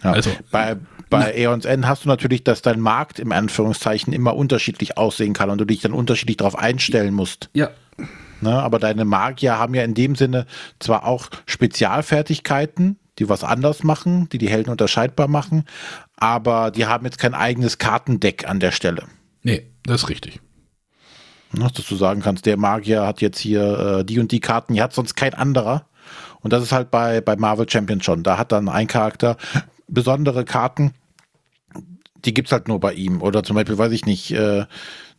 Ja, also bei, bei Aeons N hast du natürlich, dass dein Markt im Anführungszeichen immer unterschiedlich aussehen kann und du dich dann unterschiedlich darauf einstellen musst. Ja. Ne, aber deine Magier haben ja in dem Sinne zwar auch Spezialfertigkeiten, die was anders machen, die die Helden unterscheidbar machen, aber die haben jetzt kein eigenes Kartendeck an der Stelle. Nee, das ist richtig. Ne, dass du sagen kannst, der Magier hat jetzt hier äh, die und die Karten, die hat sonst kein anderer. Und das ist halt bei, bei Marvel Champions schon. Da hat dann ein Charakter besondere Karten, die gibt's halt nur bei ihm. Oder zum Beispiel, weiß ich nicht, äh,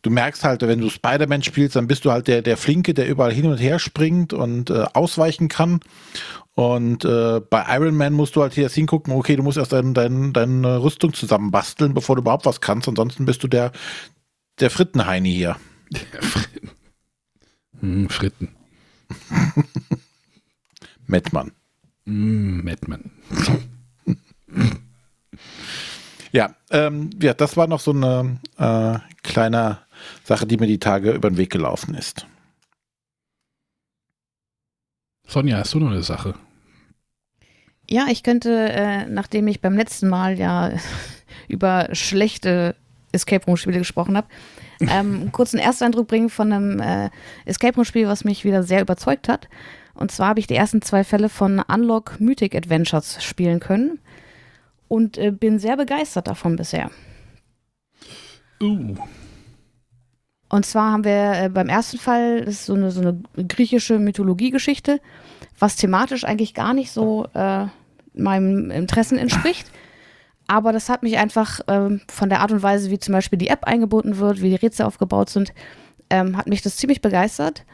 du merkst halt, wenn du Spider-Man spielst, dann bist du halt der, der Flinke, der überall hin und her springt und äh, ausweichen kann. Und äh, bei Iron Man musst du halt hier erst hingucken, okay, du musst erst dein, dein, deine Rüstung zusammenbasteln, bevor du überhaupt was kannst. Ansonsten bist du der, der Frittenheini hier. Der Fritten. Hm, Fritten. Mettmann. Mm, Mettmann. Ja, ähm, ja, das war noch so eine äh, kleine Sache, die mir die Tage über den Weg gelaufen ist. Sonja, hast du noch eine Sache? Ja, ich könnte, äh, nachdem ich beim letzten Mal ja über schlechte Escape Room Spiele gesprochen habe, ähm, kurz einen Ersteindruck bringen von einem äh, Escape Room Spiel, was mich wieder sehr überzeugt hat. Und zwar habe ich die ersten zwei Fälle von Unlock Mythic Adventures spielen können und äh, bin sehr begeistert davon bisher. Uh. Und zwar haben wir äh, beim ersten Fall, das ist so eine, so eine griechische Mythologiegeschichte, was thematisch eigentlich gar nicht so äh, meinem Interessen entspricht. Aber das hat mich einfach ähm, von der Art und Weise, wie zum Beispiel die App eingebunden wird, wie die Rätsel aufgebaut sind, ähm, hat mich das ziemlich begeistert.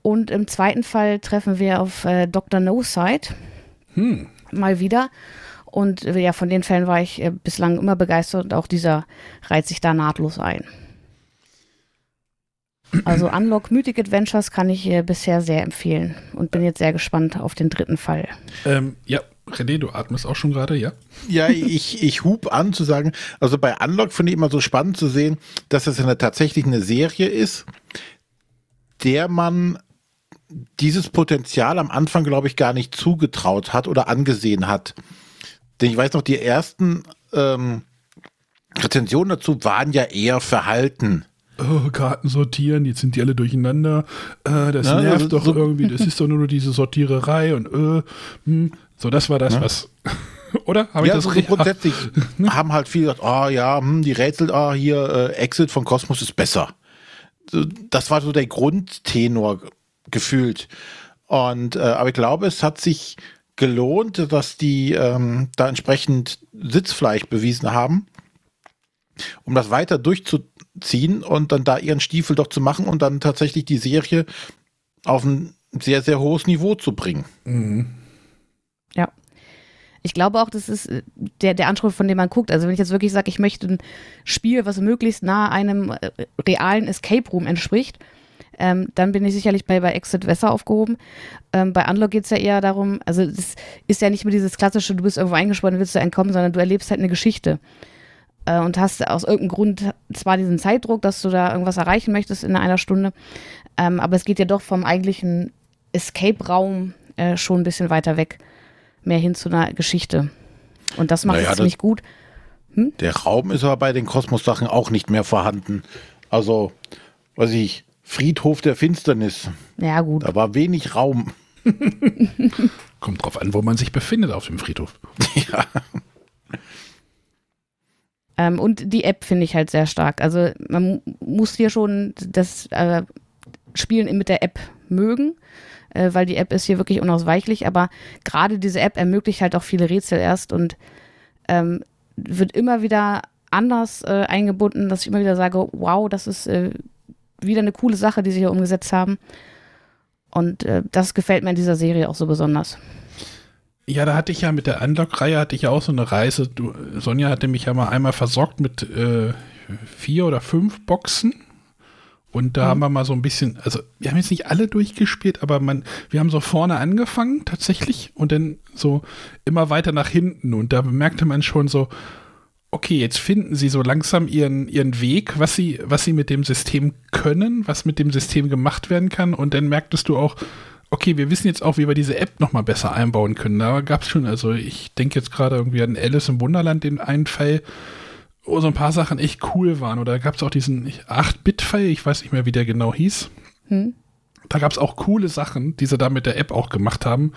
Und im zweiten Fall treffen wir auf äh, Dr. No Side. Hm. Mal wieder. Und äh, ja, von den Fällen war ich äh, bislang immer begeistert und auch dieser reiht sich da nahtlos ein. Also Unlock Mythic Adventures kann ich äh, bisher sehr empfehlen und bin jetzt sehr gespannt auf den dritten Fall. Ähm, ja, René, du atmest auch schon gerade, ja? Ja, ich, ich hub an zu sagen, also bei Unlock finde ich immer so spannend zu sehen, dass es eine, tatsächlich eine Serie ist, der man dieses Potenzial am Anfang, glaube ich, gar nicht zugetraut hat oder angesehen hat. Denn ich weiß noch, die ersten ähm, Rezensionen dazu waren ja eher verhalten. Oh, Karten sortieren, jetzt sind die alle durcheinander. Äh, das Ja, nervt also doch so- irgendwie. Das ist doch nur diese Sortiererei und äh, hm. so, das war das, Ja. was. Oder? Habe ich Ja, das so richtig? grundsätzlich haben halt viele gesagt, oh ja, hm, die Rätsel, ah, hier, äh, Exit von Kosmos ist besser. Das war so der Grundtenor gefühlt. Und äh, aber ich glaube, es hat sich gelohnt, dass die ähm, da entsprechend Sitzfleisch bewiesen haben, um das weiter durchzuziehen und dann da ihren Stiefel doch zu machen und dann tatsächlich die Serie auf ein sehr, sehr hohes Niveau zu bringen. Mhm. Ja. Ich glaube auch, das ist äh, der, der Anspruch, von dem man guckt. Also wenn ich jetzt wirklich sage, ich möchte ein Spiel, was möglichst nah einem äh, realen Escape Room entspricht, ähm, dann bin ich sicherlich bei, bei Exit Wässer aufgehoben. Ähm, bei Unlock geht es ja eher darum, also es ist ja nicht mehr dieses klassische, du bist irgendwo eingespannt, willst du entkommen, sondern du erlebst halt eine Geschichte. Äh, und hast aus irgendeinem Grund zwar diesen Zeitdruck, dass du da irgendwas erreichen möchtest in einer Stunde, ähm, aber es geht ja doch vom eigentlichen Escape-Raum äh, schon ein bisschen weiter weg mehr hin zu einer Geschichte. Und das macht Naja, es ziemlich gut. Der Raum ist aber bei den Kosmos-Sachen auch nicht mehr vorhanden. Also, weiß ich, Friedhof der Finsternis. Ja, gut. Da war wenig Raum. Kommt drauf an, wo man sich befindet auf dem Friedhof. ja. Ähm, und die App finde ich halt sehr stark. Also man mu- muss hier schon das äh, Spielen mit der App mögen, äh, weil die App ist hier wirklich unausweichlich. Aber gerade diese App ermöglicht halt auch viele Rätsel erst und ähm, wird immer wieder anders äh, eingebunden, dass ich immer wieder sage, wow, das ist äh, wieder eine coole Sache, die sie hier umgesetzt haben. Und äh, das gefällt mir in dieser Serie auch so besonders. Ja, da hatte ich ja mit der Unlock-Reihe hatte ich ja auch so eine Reise. Du, Sonja hatte mich ja mal einmal versorgt mit äh, vier oder fünf Boxen. Und da haben wir mal so ein bisschen, also wir haben jetzt nicht alle durchgespielt, aber man, wir haben so vorne angefangen tatsächlich und dann so immer weiter nach hinten. Und da bemerkte man schon so, okay, jetzt finden sie so langsam ihren, ihren Weg, was sie, was sie mit dem System können, was mit dem System gemacht werden kann. Und dann merktest du auch, okay, wir wissen jetzt auch, wie wir diese App noch mal besser einbauen können. Da gab es schon, also ich denke jetzt gerade irgendwie an Alice im Wunderland, den einen Fall, wo so ein paar Sachen echt cool waren. Oder gab es auch diesen 8-Bit-Fall, ich weiß nicht mehr, wie der genau hieß. Hm? Da gab es auch coole Sachen, die sie da mit der App auch gemacht haben.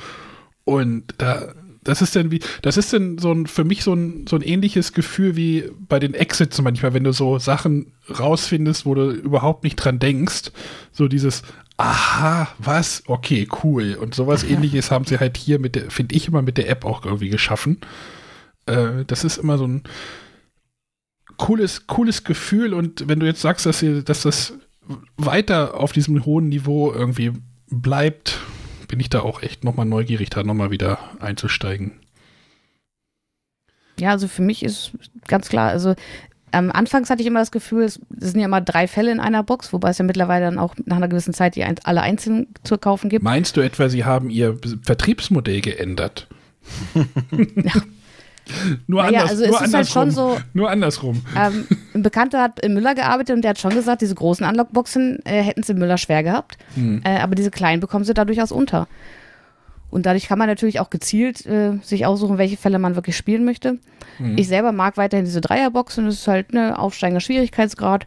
Und da, das ist dann wie, das ist dann so ein, für mich so ein, so ein ähnliches Gefühl wie bei den Exits manchmal, wenn du so Sachen rausfindest, wo du überhaupt nicht dran denkst. So dieses, aha, was? Okay, cool. Und sowas ähnliches haben sie halt hier mit der, finde ich immer mit der App auch irgendwie geschaffen. Äh, das ist immer so ein cooles, cooles Gefühl. Und wenn du jetzt sagst, dass, sie, dass das weiter auf diesem hohen Niveau irgendwie bleibt, bin ich da auch echt nochmal neugierig, da nochmal wieder einzusteigen. Ja, also für mich ist ganz klar, also ähm, anfangs hatte ich immer das Gefühl, es, es sind ja immer drei Fälle in einer Box, wobei es ja mittlerweile dann auch nach einer gewissen Zeit die ein, alle einzeln zu kaufen gibt. Meinst du etwa, sie haben ihr Vertriebsmodell geändert? Nur, Naja, anders, also es nur ist halt schon andersrum. so- Nur andersrum. Ähm, ein Bekannter hat in Müller gearbeitet und der hat schon gesagt, diese großen Unlockboxen äh, hätten sie Müller schwer gehabt, Hm. äh, aber diese kleinen bekommen sie da durchaus unter. Und dadurch kann man natürlich auch gezielt äh, sich aussuchen, welche Fälle man wirklich spielen möchte. Hm. Ich selber mag weiterhin diese Dreierboxen, das ist halt ne aufsteigender Schwierigkeitsgrad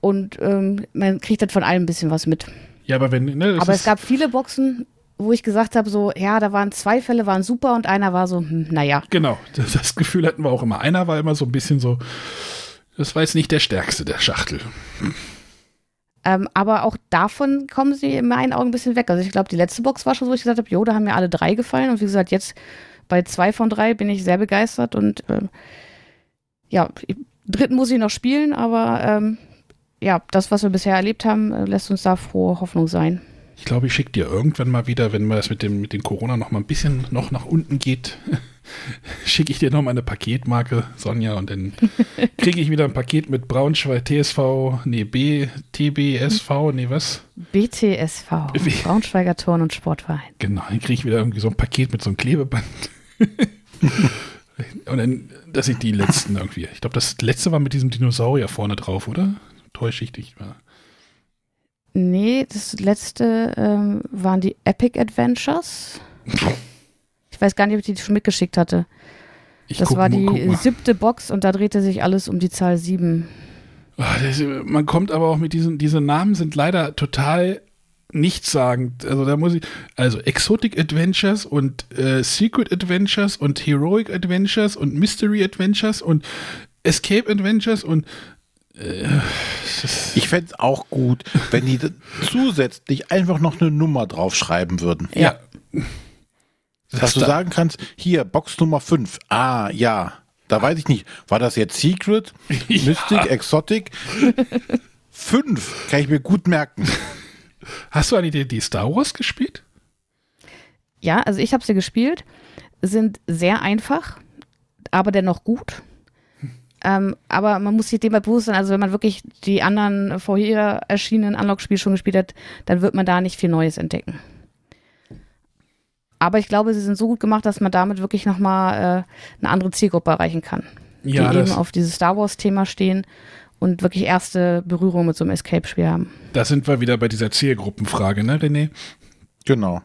und ähm, man kriegt halt von allem ein bisschen was mit. Ja, aber wenn, ne, Aber es gab viele Boxen, wo ich gesagt habe, so, ja, da waren zwei Fälle, waren super und einer war so, hm, naja. Genau, das, das Gefühl hatten wir auch immer. Einer war immer so ein bisschen so, das war jetzt nicht der stärkste der Schachtel. Ähm, aber auch davon kommen sie in meinen Augen ein bisschen weg. Also ich glaube, die letzte Box war schon so, ich gesagt habe, jo, da haben mir alle drei gefallen. Und wie gesagt, jetzt bei zwei von drei bin ich sehr begeistert. Und ähm, ja, dritten muss ich noch spielen, aber ähm, ja, das, was wir bisher erlebt haben, äh, lässt uns da frohe Hoffnung sein. Ich glaube, ich schicke dir irgendwann mal wieder, wenn mal das mit dem, mit dem Corona noch mal ein bisschen noch nach unten geht, schicke ich dir noch mal eine Paketmarke, Sonja, und dann kriege ich wieder ein Paket mit Braunschweig TSV, nee, B, TBSV, nee, was? BTSV, Wie? Braunschweiger Turn- und Sportverein. Genau, dann kriege ich wieder irgendwie so ein Paket mit so einem Klebeband. und dann, das sind die letzten irgendwie. Ich glaube, das letzte war mit diesem Dinosaurier vorne drauf, oder? Täusche ich dich? Ja. Nee, das letzte ähm, waren die Epic Adventures. Ich weiß gar nicht, ob ich die schon mitgeschickt hatte. Ich Das guck war mal- die siebte Box und da drehte sich alles um die Zahl sieben. Ah, man kommt aber auch mit diesen, diese Namen sind leider total nichtssagend. Also da muss ich, also Exotic Adventures und äh, Secret Adventures und Heroic Adventures und Mystery Adventures und Escape Adventures und äh, Ich fände es auch gut, wenn die zusätzlich einfach noch eine Nummer draufschreiben würden. ja. Dass du da- sagen kannst, hier, Box Nummer 5. Ah, ja. Da weiß ich nicht. War das jetzt Secret, Ja. Mystic, Exotic? 5 kann ich mir gut merken. Hast du eigentlich die, die Star Wars gespielt? Ja, also ich habe sie gespielt, sind sehr einfach, aber dennoch gut. Ähm, aber man muss sich dem bewusst sein, also wenn man wirklich die anderen vorher erschienenen Unlock-Spiele schon gespielt hat, dann wird man da nicht viel Neues entdecken. Aber ich glaube, sie sind so gut gemacht, dass man damit wirklich nochmal äh, eine andere Zielgruppe erreichen kann, die Ja, eben das, auf dieses Star Wars-Thema stehen und wirklich erste Berührung mit so einem Escape-Spiel haben. da sind wir wieder bei dieser Zielgruppenfrage, ne, René? Genau.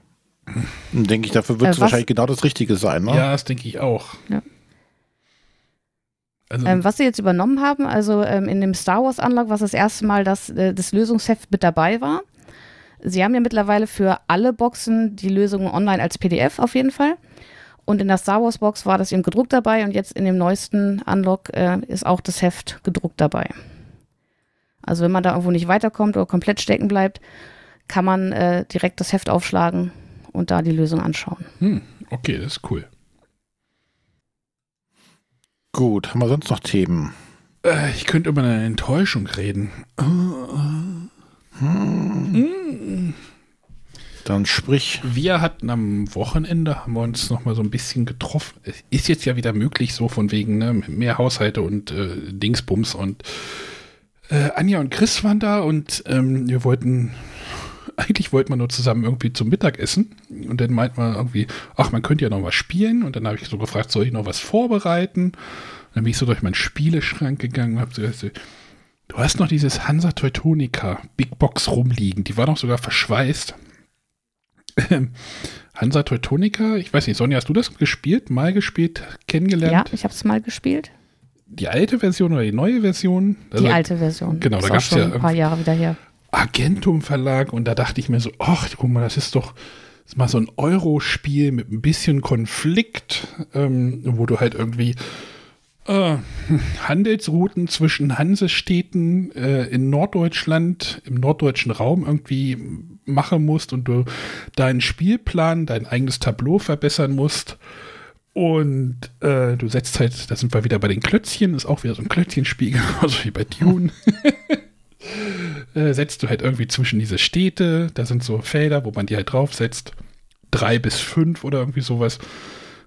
Denke ich, dafür wird es Äh, wahrscheinlich genau das Richtige sein. Ne? Ja, das denke ich auch. Ja. Also, Ähm, was sie jetzt übernommen haben, also ähm, in dem Star Wars Unlock, was das erste Mal das, äh, das Lösungsheft mit dabei war. Sie haben ja mittlerweile für alle Boxen die Lösungen online als PDF auf jeden Fall. Und in der Star Wars Box war das eben gedruckt dabei und jetzt in dem neuesten Unlock äh, ist auch das Heft gedruckt dabei. Also wenn man da irgendwo nicht weiterkommt oder komplett stecken bleibt, kann man äh, direkt das Heft aufschlagen und da die Lösung anschauen. hm, okay, das ist cool. Gut, haben wir sonst noch Themen? Äh, ich könnte über eine Enttäuschung reden. Dann sprich. Wir hatten am Wochenende, haben wir uns noch mal so ein bisschen getroffen. Es ist jetzt ja wieder möglich, so von wegen ne, mehr Haushalte und äh, Dingsbums. Und äh, Anja und Chris waren da und ähm, wir wollten, eigentlich wollten wir nur zusammen irgendwie zum Mittagessen. Und dann meint man irgendwie, ach, man könnte ja noch was spielen. Und dann habe ich so gefragt, soll ich noch was vorbereiten? Und dann bin ich so durch meinen Spieleschrank gegangen und habe so gesagt, du hast noch dieses Hansa Teutonica Big Box rumliegen. Die war noch sogar verschweißt. Ähm, Hansa Teutonica, ich weiß nicht, Sonja, hast du das gespielt, mal gespielt, Ja, kennengelernt? ich habe es mal gespielt. Die alte Version oder die neue Version? Also Die alte Version. genau, da Ist auch gab's schon ja ein paar Jahre wieder her. Argentum Verlag und da dachte ich mir so, ach, guck mal, das ist doch das ist mal so ein Euro-Spiel mit ein bisschen Konflikt, ähm, wo du halt irgendwie äh, Handelsrouten zwischen Hansestädten äh, in Norddeutschland, im norddeutschen Raum irgendwie machen musst und du deinen Spielplan, dein eigenes Tableau verbessern musst. Und äh, du setzt halt, da sind wir wieder bei den Klötzchen, ist auch wieder so ein Klötzchenspiel, genauso wie bei Dune. äh, setzt du halt irgendwie zwischen diese Städte, da sind so Felder, wo man die halt draufsetzt. Drei bis fünf oder irgendwie sowas.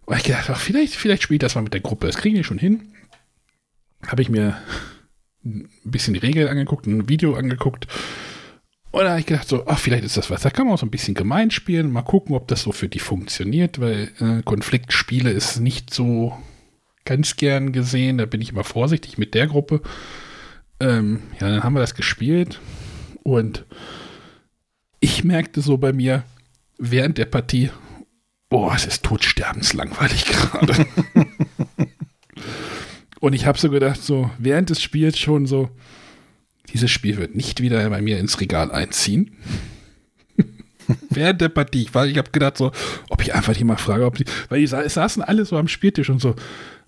Und ich gedacht, ach, vielleicht, vielleicht spielt das mal mit der Gruppe. Das kriegen wir schon hin. Habe ich mir ein bisschen die Regeln angeguckt, ein Video angeguckt. Und da habe ich gedacht, so, ach, vielleicht ist das was. Da kann man auch so ein bisschen gemein spielen. Mal gucken, ob das so für die funktioniert, weil äh, Konfliktspiele ist nicht so ganz gern gesehen. Da bin ich immer vorsichtig mit der Gruppe. Ähm, ja, dann haben wir das gespielt. Und ich merkte so bei mir während der Partie, boah, es ist todsterbenslangweilig gerade. Und ich habe so gedacht, so während des Spiels schon so, dieses Spiel wird nicht wieder bei mir ins Regal einziehen. während der Partie, weil ich habe gedacht so, ob ich einfach die mal frage, ob die, weil die sa saßen alle so am Spieltisch und so,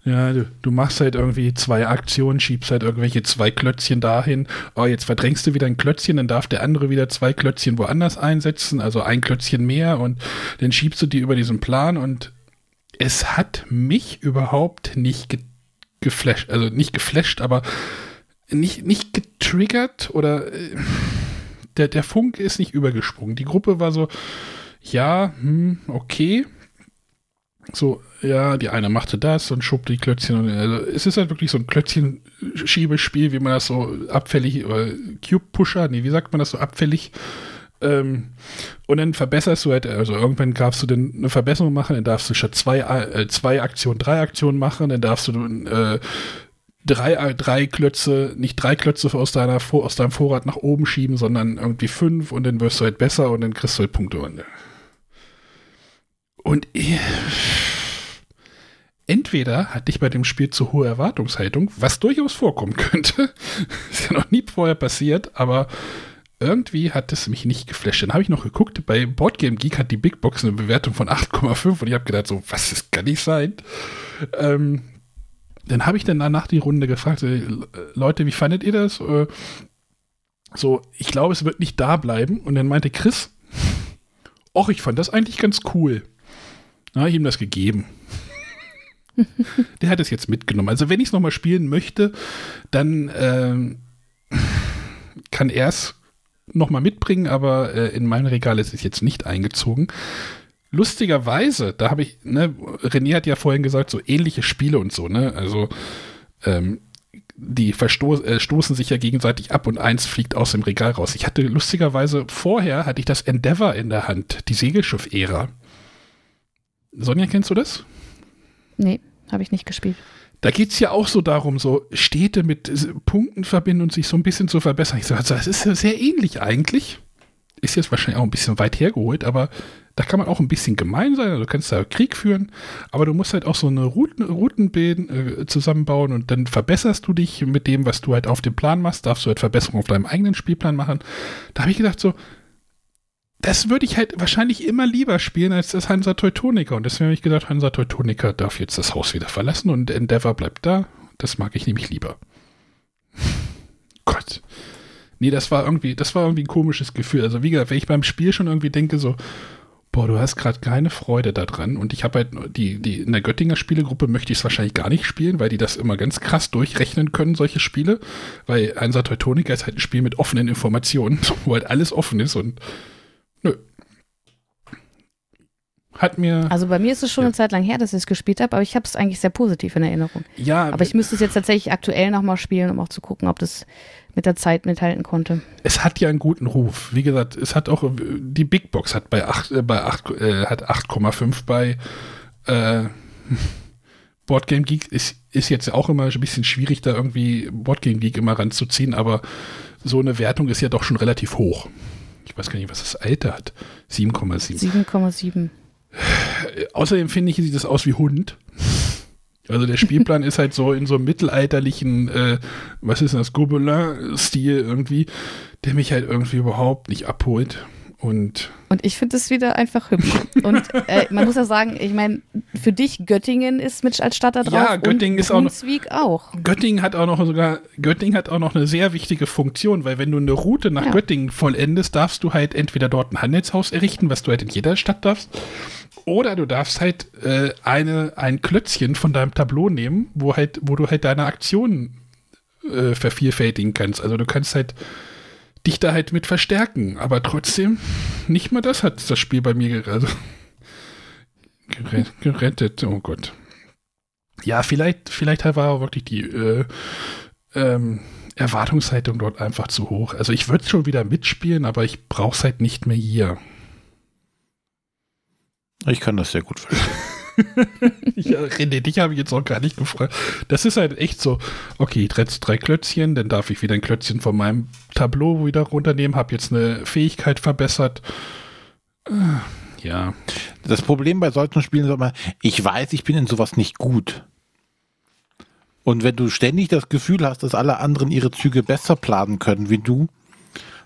ja, du, du machst halt irgendwie zwei Aktionen, schiebst halt irgendwelche zwei Klötzchen dahin. Oh, jetzt verdrängst du wieder ein Klötzchen, dann darf der andere wieder zwei Klötzchen woanders einsetzen, also ein Klötzchen mehr und dann schiebst du die über diesen Plan und es hat mich überhaupt nicht ge geflasht, also nicht geflasht, aber nicht, nicht getriggert oder äh, der, der Funke ist nicht übergesprungen. Die Gruppe war so, ja, hm, okay. So, ja, die eine machte das und schob die Klötzchen. Und, also, es ist halt wirklich so ein Klötzchen-Schiebespiel, wie man das so abfällig, oder Cube-Pusher, nee, wie sagt man das so abfällig? Ähm, und dann verbesserst du halt, also irgendwann darfst du dann eine Verbesserung machen, dann darfst du statt zwei, äh, zwei Aktionen drei Aktionen machen, dann darfst du äh, drei, äh, drei Klötze, nicht drei Klötze aus, deiner, aus deinem Vorrat nach oben schieben, sondern irgendwie fünf und dann wirst du halt besser und dann kriegst du halt Punkte. Und, und ich, entweder hatte ich bei dem Spiel zu hohe Erwartungshaltung, was durchaus vorkommen könnte. ist ja noch nie vorher passiert, aber irgendwie hat es mich nicht geflasht. Dann habe ich noch geguckt, bei Boardgame Geek hat die Big Box eine Bewertung von 8,5 und ich habe gedacht, so, was, das kann nicht sein. Ähm, dann habe ich dann danach die Runde gefragt, äh, Leute, wie fandet ihr das? Äh, so, ich glaube, es wird nicht da bleiben. Und dann meinte Chris, Och, ich fand das eigentlich ganz cool. Na, ich ihm das gegeben. Der hat es jetzt mitgenommen. Also wenn ich es nochmal spielen möchte, dann äh, kann er es nochmal mitbringen, aber äh, in mein Regal ist es jetzt nicht eingezogen. Lustigerweise, da habe ich, ne, René hat ja vorhin gesagt, so ähnliche Spiele und so, ne? Also ähm, die verstoßen äh, stoßen sich ja gegenseitig ab und eins fliegt aus dem Regal raus. Ich hatte lustigerweise vorher hatte ich das Endeavor in der Hand, die Segelschiff-Ära. Sonja, kennst du das? Nee, habe ich nicht gespielt. Da geht es ja auch so darum, so Städte mit Punkten verbinden und sich so ein bisschen zu verbessern. Ich sage, also, das ist sehr ähnlich eigentlich. Ist jetzt wahrscheinlich auch ein bisschen weit hergeholt, aber da kann man auch ein bisschen gemein sein. Also du kannst da Krieg führen, aber du musst halt auch so eine Routen, Routenbilden äh, zusammenbauen und dann verbesserst du dich mit dem, was du halt auf dem Plan machst. Darfst du halt Verbesserungen auf deinem eigenen Spielplan machen. Da habe ich gedacht, so, das würde ich halt wahrscheinlich immer lieber spielen als das Hansa Teutonica. Und deswegen habe ich gedacht, Hansa Teutonica darf jetzt das Haus wieder verlassen und Endeavor bleibt da. Das mag ich nämlich lieber. Gott. Nee, das war irgendwie, das war irgendwie ein komisches Gefühl. Also wie gesagt, wenn ich beim Spiel schon irgendwie denke, so, boah, du hast gerade keine Freude daran. Und ich habe halt die, die, in der Göttinger Spielegruppe möchte ich es wahrscheinlich gar nicht spielen, weil die das immer ganz krass durchrechnen können, solche Spiele. Weil Hansa Teutonica ist halt ein Spiel mit offenen Informationen, wo halt alles offen ist und Hat mir. Also bei mir ist es schon ja. eine Zeit lang her, dass ich es gespielt habe, aber ich habe es eigentlich sehr positiv in Erinnerung. Ja. Aber ich müsste es jetzt tatsächlich aktuell nochmal spielen, um auch zu gucken, ob das mit der Zeit mithalten konnte. Es hat ja einen guten Ruf. Wie gesagt, es hat auch die Big Box hat bei 8, äh, bei 8, äh, hat 8,5 bei äh, Boardgame Geek ist, ist jetzt auch immer ein bisschen schwierig, da irgendwie Boardgame Geek immer ranzuziehen, aber so eine Wertung ist ja doch schon relativ hoch ich weiß gar nicht, was das Alter hat. 7,7. 7,7. Außerdem finde ich, sieht das aus wie Hund. Also der Spielplan ist halt so in so einem mittelalterlichen, äh, was ist das, Gobelin-Stil irgendwie, der mich halt irgendwie überhaupt nicht abholt. Und, und ich finde es wieder einfach hübsch. Und äh, man muss ja sagen, ich meine, für dich Göttingen ist mit als Stadt da drauf. Ja, Göttingen ist auch noch. auch. Göttingen hat auch noch sogar, Göttingen hat auch noch eine sehr wichtige Funktion, weil wenn du eine Route nach ja. Göttingen vollendest, darfst du halt entweder dort ein Handelshaus errichten, was du halt in jeder Stadt darfst, oder du darfst halt äh, eine, ein Klötzchen von deinem Tableau nehmen, wo halt, wo du halt deine Aktionen äh, vervielfältigen kannst. Also du kannst halt dich da halt mit verstärken. Aber trotzdem, nicht mal das hat das Spiel bei mir also, gerettet. Oh Gott. Ja, vielleicht, vielleicht war wirklich die äh, ähm, Erwartungshaltung dort einfach zu hoch. Also ich würde schon wieder mitspielen, aber ich brauche es halt nicht mehr hier. Ich kann das sehr gut verstehen. ja, René, dich habe ich jetzt auch gar nicht gefragt. Das ist halt echt so, okay, ich jetzt drei Klötzchen, dann darf ich wieder ein Klötzchen von meinem Tableau wieder runternehmen, habe jetzt eine Fähigkeit verbessert. Äh, ja. Das Problem bei solchen Spielen ist immer, ich weiß, ich bin in sowas nicht gut. Und wenn du ständig das Gefühl hast, dass alle anderen ihre Züge besser planen können wie du,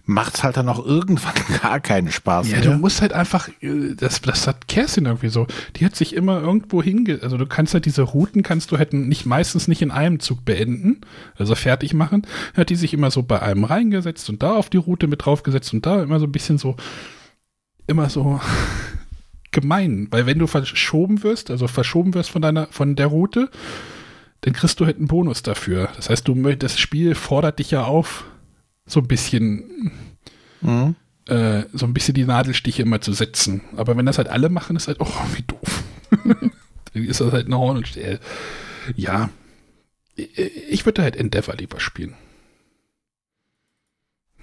macht es halt dann auch irgendwann gar keinen Spaß ja, mehr. du musst halt einfach, äh, das, das hat Kerstin irgendwie so, die hat sich immer irgendwo hinge, also du kannst halt diese Routen kannst du halt nicht, meistens nicht in einem Zug beenden, also fertig machen, hat die sich immer so bei einem reingesetzt und da auf die Route mit draufgesetzt und da immer so ein bisschen so, immer so gemein, weil wenn du verschoben wirst, also verschoben wirst von deiner, von der Route, dann kriegst du halt einen Bonus dafür. Das heißt, du das Spiel fordert dich ja auf, so ein bisschen mhm. äh, so ein bisschen die Nadelstiche immer zu setzen. Aber wenn das halt alle machen, ist halt, oh, wie doof. Dann ist das halt ein Horn und äh, ja. Ich würde halt Endeavor lieber spielen.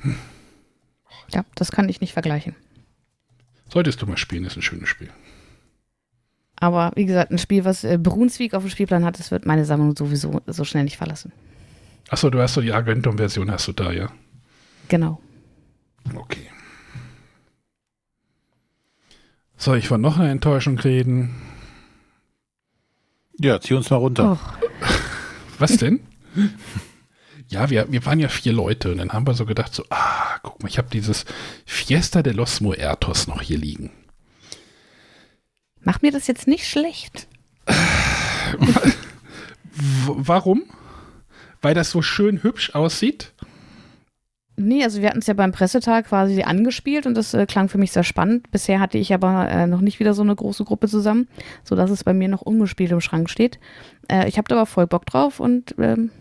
Hm. Ja, das kann ich nicht vergleichen. Solltest du mal spielen, ist ein schönes Spiel. Aber wie gesagt, ein Spiel, was äh, Brunswick auf dem Spielplan hat, das wird meine Sammlung sowieso so schnell nicht verlassen. Achso, du hast so die Agentum-Version, hast du da, ja? Genau. Okay. Soll ich von noch einer Enttäuschung reden? Ja, zieh uns mal runter. Oh. Was denn? Ja, wir, wir waren ja vier Leute und dann haben wir so gedacht, so, ah, guck mal, ich habe dieses Fiesta de los Muertos noch hier liegen. Mach mir das jetzt nicht schlecht. W warum? Weil das so schön hübsch aussieht? Nee, also wir hatten es ja beim Pressetag quasi angespielt und das äh, klang für mich sehr spannend. Bisher hatte ich aber äh, noch nicht wieder so eine große Gruppe zusammen, sodass es bei mir noch ungespielt im Schrank steht. Äh, ich habe da aber voll Bock drauf und ähm,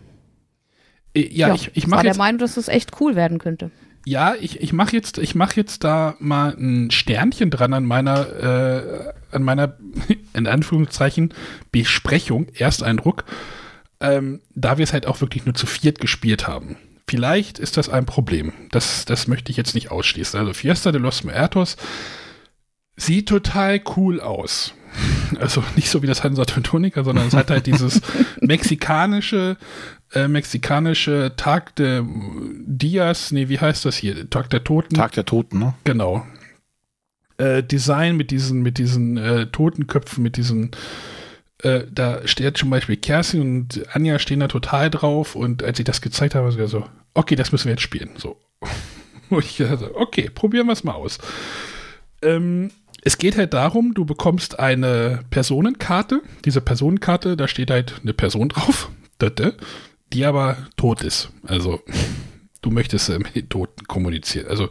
Äh, Ja, ich, ich war der Meinung, dass das echt cool werden könnte. ja, ich, ich mache jetzt, ich mache jetzt da mal ein Sternchen dran an meiner, äh, an meiner, in Anführungszeichen, Besprechung, Ersteindruck, ähm, da wir es halt auch wirklich nur zu viert gespielt haben. Vielleicht ist das ein Problem. Das, das möchte ich jetzt nicht ausschließen. Also Fiesta de los Muertos sieht total cool aus. Also nicht so wie das Hansa Teutonica, sondern es hat halt dieses mexikanische, äh, mexikanische Tag der Dias, nee, wie heißt das hier? Tag der Toten. Tag der Toten, ne? Genau. Äh, Design mit diesen, mit diesen äh, Totenköpfen, mit diesen, äh, da steht zum Beispiel Kerstin und Anja stehen da total drauf und als ich das gezeigt habe, war ich so, okay, das müssen wir jetzt spielen. So. Und ich dachte, okay, probieren wir es mal aus. Ähm, es geht halt darum, du bekommst eine Personenkarte. Diese Personenkarte, da steht halt eine Person drauf, die aber tot ist. Also du möchtest mit den Toten kommunizieren. Also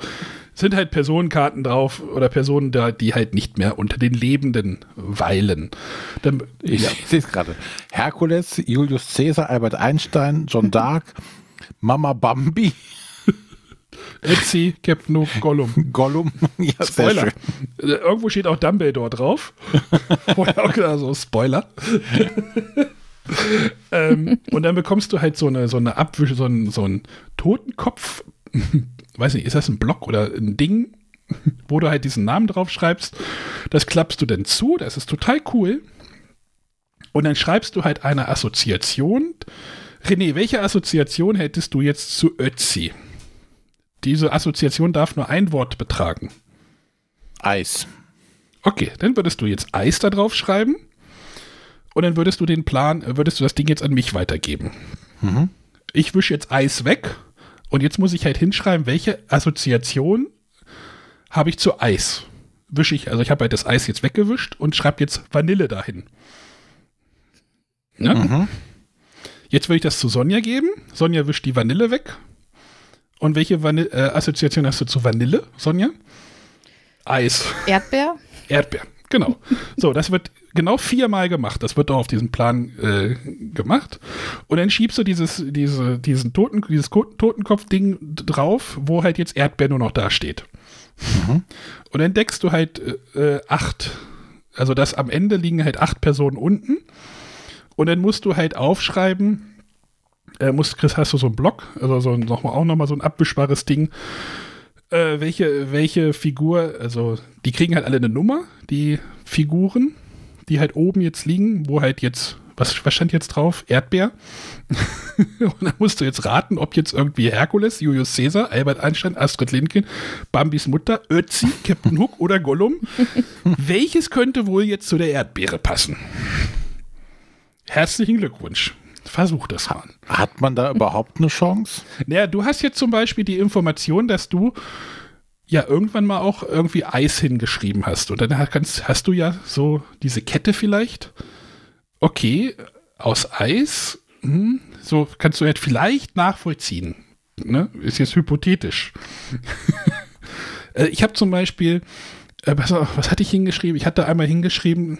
sind halt Personenkarten drauf oder Personen da, die halt nicht mehr unter den Lebenden weilen. Dann, Ich ja, sehe es gerade. Herkules, Julius Caesar, Albert Einstein, John Dark, Mama Bambi, Ötzi, Captain Hook, Gollum. Gollum. Ja, sehr Spoiler. schön. Äh, Irgendwo steht auch Dumbledore drauf. Vorher auch gedacht, so Spoiler. ähm, und dann bekommst du halt so eine, so eine Abwische, so einen, so einen Totenkopf. Weiß nicht, ist das ein Block oder ein Ding, wo du halt diesen Namen drauf schreibst? Das klappst du dann zu, das ist total cool. Und dann schreibst du halt eine Assoziation. René, welche Assoziation hättest du jetzt zu Ötzi? Diese Assoziation darf nur ein Wort betragen. Eis. Okay, dann würdest du jetzt Eis da drauf schreiben und dann würdest du den Plan, würdest du das Ding jetzt an mich weitergeben. Mhm. Ich wische jetzt Eis weg und jetzt muss ich halt hinschreiben, welche Assoziation habe ich zu Eis. Wische ich, also ich habe halt das Eis jetzt weggewischt und schreibe jetzt Vanille dahin. Ne? Mhm. Jetzt will ich das zu Sonja geben. Sonja wischt die Vanille weg. Und welche Vanille, äh, Assoziation hast du zu Vanille, Sonja? Eis. Erdbeer? Erdbeer, genau. so, das wird genau viermal gemacht. Das wird auch auf diesem Plan äh, gemacht. Und dann schiebst du dieses, diese, diesen Toten, dieses Ko- Totenkopf-Ding drauf, wo halt jetzt Erdbeer nur noch da steht. Und dann deckst du halt äh, acht, also das am Ende liegen halt acht Personen unten. Und dann musst du halt aufschreiben, äh, musst, Chris, hast du so einen Block, also so ein, noch mal, auch nochmal so ein abwischbares Ding, äh, welche, welche Figur, also die kriegen halt alle eine Nummer, die Figuren, die halt oben jetzt liegen, wo halt jetzt, was, was stand jetzt drauf? Erdbeer. Und dann musst du jetzt raten, ob jetzt irgendwie Herkules, Julius Caesar, Albert Einstein, Astrid Lindgren, Bambis Mutter, Ötzi, Captain Hook oder Gollum, welches könnte wohl jetzt zu der Erdbeere passen? Herzlichen Glückwunsch. Versuch das mal. Hat man da überhaupt eine Chance? Naja, du hast jetzt zum Beispiel die Information, dass du ja irgendwann mal auch irgendwie Eis hingeschrieben hast. Und dann kannst, hast du ja so diese Kette vielleicht. Okay, aus Eis, hm, so kannst du jetzt vielleicht nachvollziehen. Ne? Ist jetzt hypothetisch. Äh, ich habe zum Beispiel, äh, was, was hatte ich hingeschrieben? Ich hatte einmal hingeschrieben,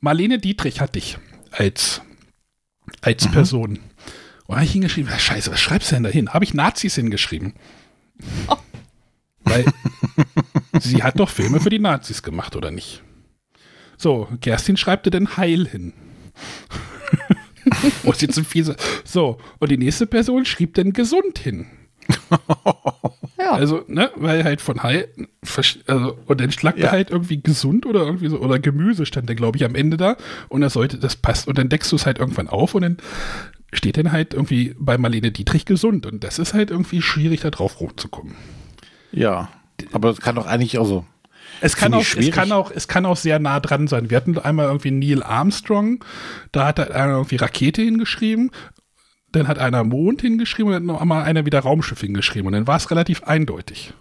Marlene Dietrich hatte ich als, als Person. Und da habe ich hingeschrieben, ah, scheiße, was schreibst du denn da hin? Habe ich Nazis hingeschrieben. Weil sie hat doch Filme für die Nazis gemacht, oder nicht? So, Kerstin schreibt denn Heil hin. oh, ist jetzt ein fieser. So, und die nächste Person schrieb denn gesund hin. Ja. Also, ne, weil halt von versch- also, und dann schlag Ja. halt irgendwie gesund oder irgendwie so, oder Gemüse stand da, glaube ich, am Ende da. Und das sollte, das passt. Und dann deckst du es halt irgendwann auf und dann steht dann halt irgendwie bei Marlene Dietrich gesund. Und das ist halt irgendwie schwierig, da drauf rumzukommen. Ja. Aber das kann doch eigentlich, also, Es kann, auch, es, kann auch, es kann auch sehr nah dran sein. Wir hatten einmal irgendwie Neil Armstrong, da hat einer irgendwie Rakete hingeschrieben, dann hat einer Mond hingeschrieben und dann noch einmal einer wieder Raumschiff hingeschrieben und dann war es relativ eindeutig.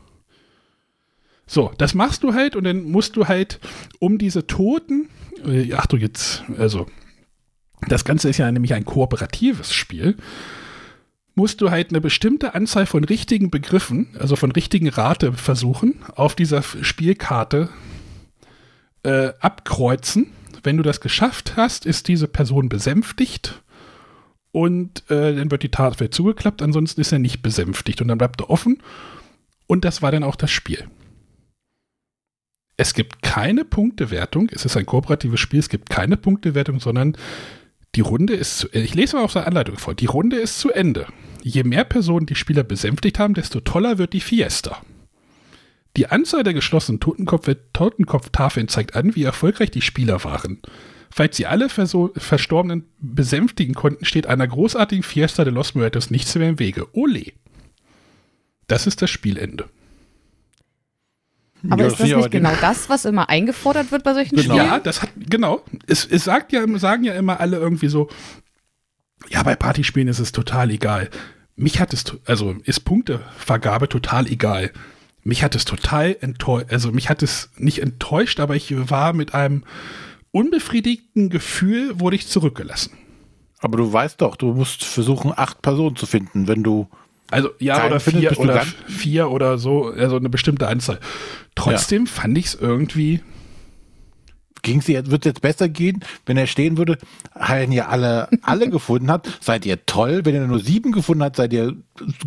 So, das machst du halt und dann musst du halt um diese Toten, äh, ach du jetzt, also das Ganze ist ja nämlich ein kooperatives Spiel, musst du halt eine bestimmte Anzahl von richtigen Begriffen, also von richtigen Rate versuchen, auf dieser Spielkarte äh, abkreuzen. Wenn du das geschafft hast, ist diese Person besänftigt und äh, dann wird die Tafel zugeklappt, ansonsten ist er nicht besänftigt und dann bleibt er offen und das war dann auch das Spiel. Es gibt keine Punktewertung, es ist ein kooperatives Spiel, es gibt keine Punktewertung, sondern die Runde ist zu Ich lese mal auf der Anleitung vor. Die Runde ist zu Ende. Je mehr Personen die Spieler besänftigt haben, desto toller wird die Fiesta. Die Anzahl der geschlossenen Totenkopf Totenkopftafeln zeigt an, wie erfolgreich die Spieler waren. Falls sie alle Verso Verstorbenen besänftigen konnten, steht einer großartigen Fiesta de los Muertos nichts mehr im Wege. Ole. Das ist das Spielende. Aber Ja, ist das nicht genau das, was immer eingefordert wird bei solchen Genau. Spielen? Ja, das hat, genau. Es, es sagt ja, sagen ja immer alle irgendwie so, ja, bei Partyspielen ist es total egal. Mich hat es, also ist Punktevergabe total egal. Mich hat es total enttäuscht, also mich hat es nicht enttäuscht, aber ich war mit einem unbefriedigten Gefühl, wurde ich zurückgelassen. Aber du weißt doch, du musst versuchen, acht Personen zu finden, wenn du. Also ja, oder findet, vier oder vier oder so, also eine bestimmte Anzahl. Trotzdem fand ich es irgendwie, wird es jetzt besser gehen, wenn er stehen würde, wenn ihr alle, alle gefunden habt, seid ihr toll. Wenn ihr nur sieben gefunden habt, seid ihr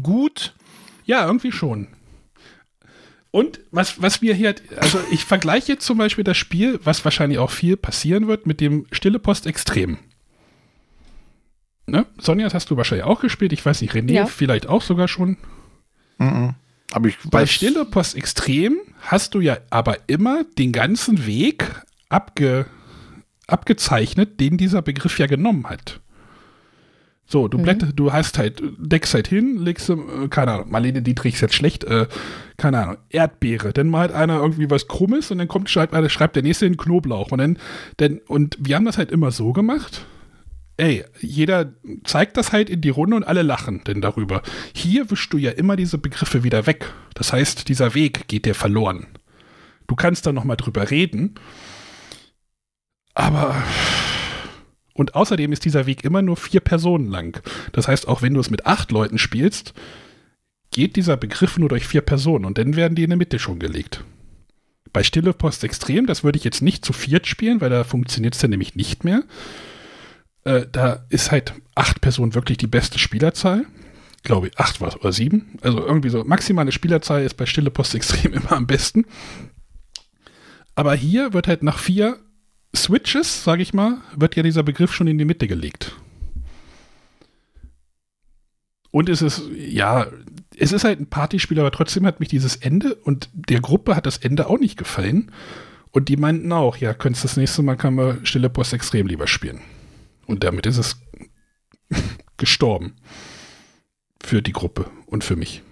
gut. Ja, irgendwie schon. Und was, was wir hier, also ich vergleiche jetzt zum Beispiel das Spiel, was wahrscheinlich auch viel passieren wird, mit dem Stille Post Extrem. Ne? Sonja, das hast du wahrscheinlich auch gespielt. Ich weiß nicht, René Ja. vielleicht auch sogar schon. Aber ich Bei weiß, Stille Post Extrem hast du ja aber immer den ganzen Weg abge, abgezeichnet, den dieser Begriff ja genommen hat. So, du blätter, du hast halt, deckst halt hin, legst, äh, keine Ahnung, Marlene Dietrich ist jetzt schlecht, äh, keine Ahnung, Erdbeere, dann malt einer irgendwie was Krummes und dann kommt, schreibt, einer, schreibt der nächste den Knoblauch und dann, dann, und wir haben das halt immer so gemacht, ey, jeder zeigt das halt in die Runde und alle lachen denn darüber. Hier wischst du ja immer diese Begriffe wieder weg. Das heißt, dieser Weg geht dir verloren. Du kannst da nochmal drüber reden, aber und außerdem ist dieser Weg immer nur vier Personen lang. Das heißt, auch wenn du es mit acht Leuten spielst, geht dieser Begriff nur durch vier Personen und dann werden die in der Mitte schon gelegt. Bei Stille Post Extrem, das würde ich jetzt nicht zu viert spielen, weil da funktioniert es dann nämlich nicht mehr. Äh, da ist halt acht Personen wirklich die beste Spielerzahl. Glaube ich, acht war oder sieben. Also irgendwie so, maximale Spielerzahl ist bei Stille Post Extrem immer am besten. Aber hier wird halt nach vier Switches, sage ich mal, wird ja dieser Begriff schon in die Mitte gelegt. Und es ist, ja, es ist halt ein Partyspiel, aber trotzdem hat mich dieses Ende und der Gruppe hat das Ende auch nicht gefallen. Und die meinten auch, ja, könntest das nächste Mal kann man Stille Post extrem lieber spielen. Und damit ist es gestorben. Für die Gruppe und für mich.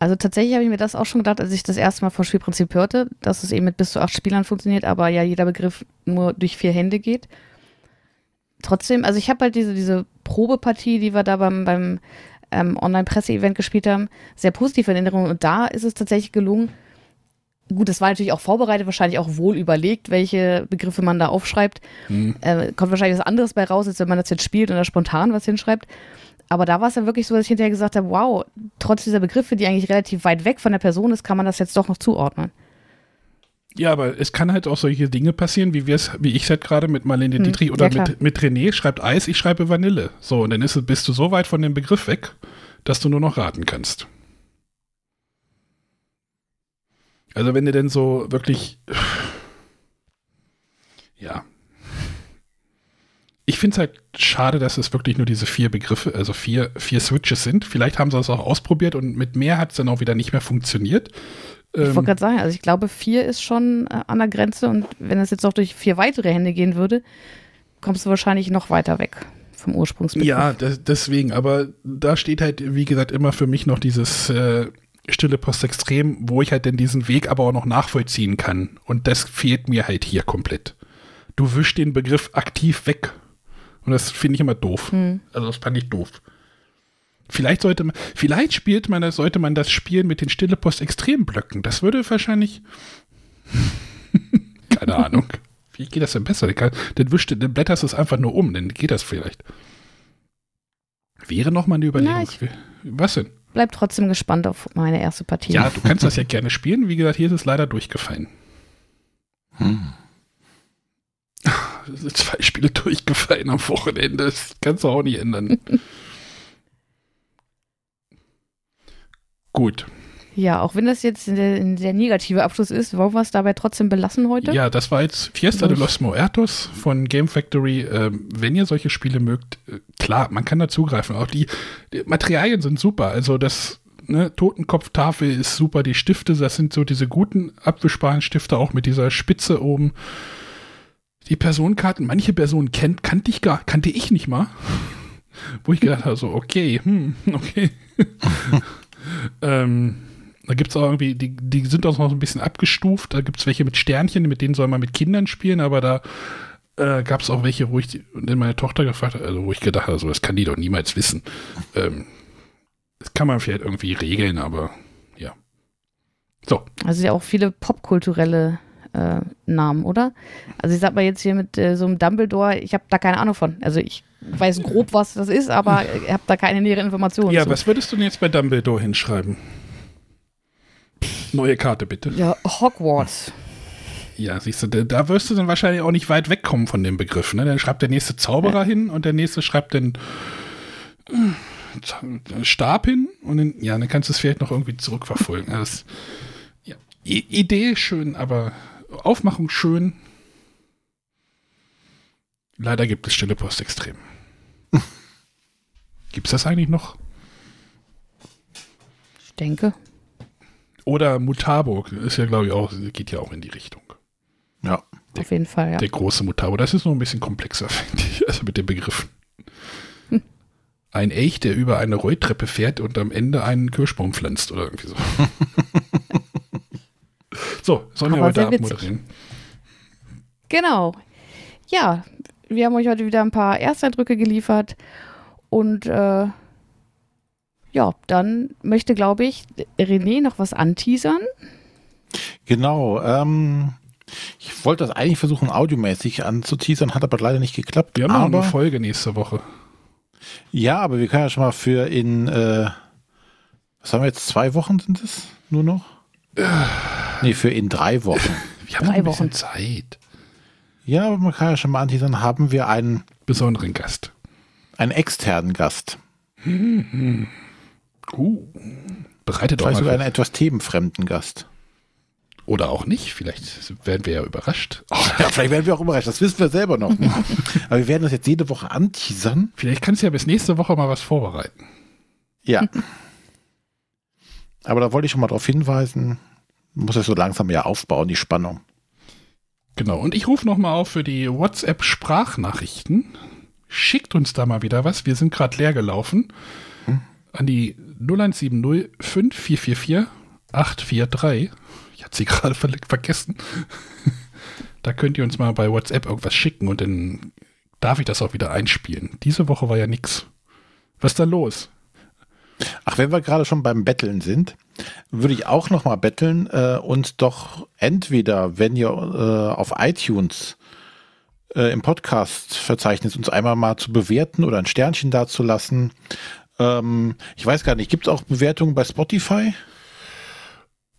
Also tatsächlich habe ich mir das auch schon gedacht, als ich das erste Mal vom Spielprinzip hörte, dass es eben mit bis zu acht Spielern funktioniert, aber ja jeder Begriff nur durch vier Hände geht. Trotzdem, also ich habe halt diese, diese Probepartie, die wir da beim, beim ähm, Online-Presse-Event gespielt haben, sehr positiv in Erinnerung. Und da ist es tatsächlich gelungen, gut, das war natürlich auch vorbereitet, wahrscheinlich auch wohl überlegt, welche Begriffe man da aufschreibt. Äh, kommt wahrscheinlich was anderes bei raus, als wenn man das jetzt spielt und da spontan was hinschreibt. Aber da war es ja wirklich so, dass ich hinterher gesagt habe, wow, trotz dieser Begriffe, die eigentlich relativ weit weg von der Person ist, kann man das jetzt doch noch zuordnen. Ja, aber es kann halt auch solche Dinge passieren, wie wir es, wie ich es halt gerade mit Marlene Dietrich oder ja, mit, mit René schreibt Eis, ich schreibe Vanille. So, und dann ist, bist du so weit von dem Begriff weg, dass du nur noch raten kannst. Also wenn du denn so wirklich, ja. Ich finde es halt schade, dass es wirklich nur diese vier Begriffe, also vier, vier Switches sind. Vielleicht haben sie es auch ausprobiert und mit mehr hat es dann auch wieder nicht mehr funktioniert. Ich Ähm, wollte gerade sagen, also ich glaube, vier ist schon äh, an der Grenze und wenn es jetzt auch durch vier weitere Hände gehen würde, kommst du wahrscheinlich noch weiter weg vom Ursprungsbegriff. Ja, das, deswegen, aber da steht halt, wie gesagt, immer für mich noch dieses, äh, Stille Post Extrem, wo ich halt denn diesen Weg aber auch noch nachvollziehen kann. Und das fehlt mir halt hier komplett. Du wischst den Begriff aktiv weg. Und das finde ich immer doof. Hm. Also das fand ich doof. Vielleicht sollte man, vielleicht spielt man das, sollte man das spielen mit den Stille Post Extremblöcken. Das würde wahrscheinlich, keine Ahnung. Wie geht das denn besser? Dann, dann, wischt, dann blätterst du es einfach nur um, dann geht das vielleicht. Wäre noch mal eine Überlegung. Na, Was denn? Bleib trotzdem gespannt auf meine erste Partie. Ja, du kannst das ja gerne spielen. Wie gesagt, hier ist es leider durchgefallen. Hm. Zwei Spiele durchgefallen am Wochenende. Das kannst du auch nicht ändern. Gut. Ja, auch wenn das jetzt ein sehr negativer Abschluss ist, wollen wir es dabei trotzdem belassen heute? Ja, das war jetzt Fiesta de los Muertos von Game Factory. Ähm, wenn ihr solche Spiele mögt, äh, klar, man kann da zugreifen. Auch die, die Materialien sind super. Also das ne, Totenkopftafel ist super. Die Stifte, das sind so diese guten abwischbaren Stifte, auch mit dieser Spitze oben. Die Personenkarten, manche Personen kennt, kannte ich gar, kannte ich nicht mal. Wo ich gedacht habe, so, okay, hm, okay. ähm, da gibt es auch irgendwie, die, die sind auch noch ein bisschen abgestuft. Da gibt es welche mit Sternchen, mit denen soll man mit Kindern spielen, aber da äh, gab es auch welche, wo ich die, meine Tochter gefragt habe, also wo ich gedacht habe, so, das kann die doch niemals wissen. Ähm, das kann man vielleicht irgendwie regeln, aber ja. So. Also ja auch viele popkulturelle äh, Namen, oder? Also ich sag mal jetzt hier mit äh, so einem Dumbledore, ich habe da keine Ahnung von. Also ich weiß grob, was das ist, aber ich habe da keine nähere Informationen. Ja, zu. was würdest du denn jetzt bei Dumbledore hinschreiben? Neue Karte bitte. Ja, Hogwarts. Ja, siehst du, da, wirst du dann wahrscheinlich auch nicht weit wegkommen von dem Begriff. Ne? Dann schreibt der nächste Zauberer ja. hin und der nächste schreibt den äh, Stab hin und dann, ja, dann kannst du es vielleicht noch irgendwie zurückverfolgen. Also ja, Idee schön, aber Aufmachung schön. Leider gibt es Stille Post extrem. gibt es das eigentlich noch? Ich denke. Oder Mutabo ist ja, glaube ich, auch, geht ja auch in die Richtung. Ja. Der, Auf jeden Fall, ja. Der große Mutabo. Das ist noch ein bisschen komplexer, finde ich, also mit den Begriffen. Hm. Ein Elch, der über eine Rolltreppe fährt und am Ende einen Kirschbaum pflanzt oder irgendwie so. so, sollen wir heute abmoderieren? Genau. Ja, wir haben euch heute wieder ein paar Ersteindrücke geliefert und äh, ja, dann möchte, glaube ich, René noch was anteasern. Genau. Ähm, ich wollte das eigentlich versuchen, audiomäßig anzuteasern, hat aber leider nicht geklappt. Wir haben aber, eine Folge nächste Woche. Ja, aber wir können ja schon mal für in, äh, was haben wir jetzt, zwei Wochen sind es nur noch? Nee, für in drei Wochen. wir haben drei ein Wochen Zeit. Ja, aber man kann ja schon mal anteasern, haben wir einen besonderen Gast. Einen externen Gast. Hm, Uh, bereitet Vielleicht sogar einen etwas themenfremden Gast. Oder auch nicht. Vielleicht werden wir ja überrascht. Oh, ja, vielleicht werden wir auch überrascht. Das wissen wir selber noch nicht. Aber wir werden das jetzt jede Woche anteasern. Vielleicht kannst du ja bis nächste Woche mal was vorbereiten. Ja. Aber da wollte ich schon mal darauf hinweisen. Muss es so langsam ja aufbauen, die Spannung. Genau. Und ich rufe nochmal auf für die WhatsApp-Sprachnachrichten. Schickt uns da mal wieder was. Wir sind gerade leer gelaufen. Hm? An die 0170 5444 843. Ich hatte sie gerade ver vergessen. da könnt ihr uns mal bei WhatsApp irgendwas schicken und dann darf ich das auch wieder einspielen. Diese Woche war ja nichts. Was ist da los? Ach, wenn wir gerade schon beim Betteln sind, würde ich auch noch mal betteln äh, und doch entweder, wenn ihr äh, auf iTunes äh, im Podcast-Verzeichnis uns einmal mal zu bewerten oder ein Sternchen dazulassen ähm, ich weiß gar nicht, gibt es auch Bewertungen bei Spotify?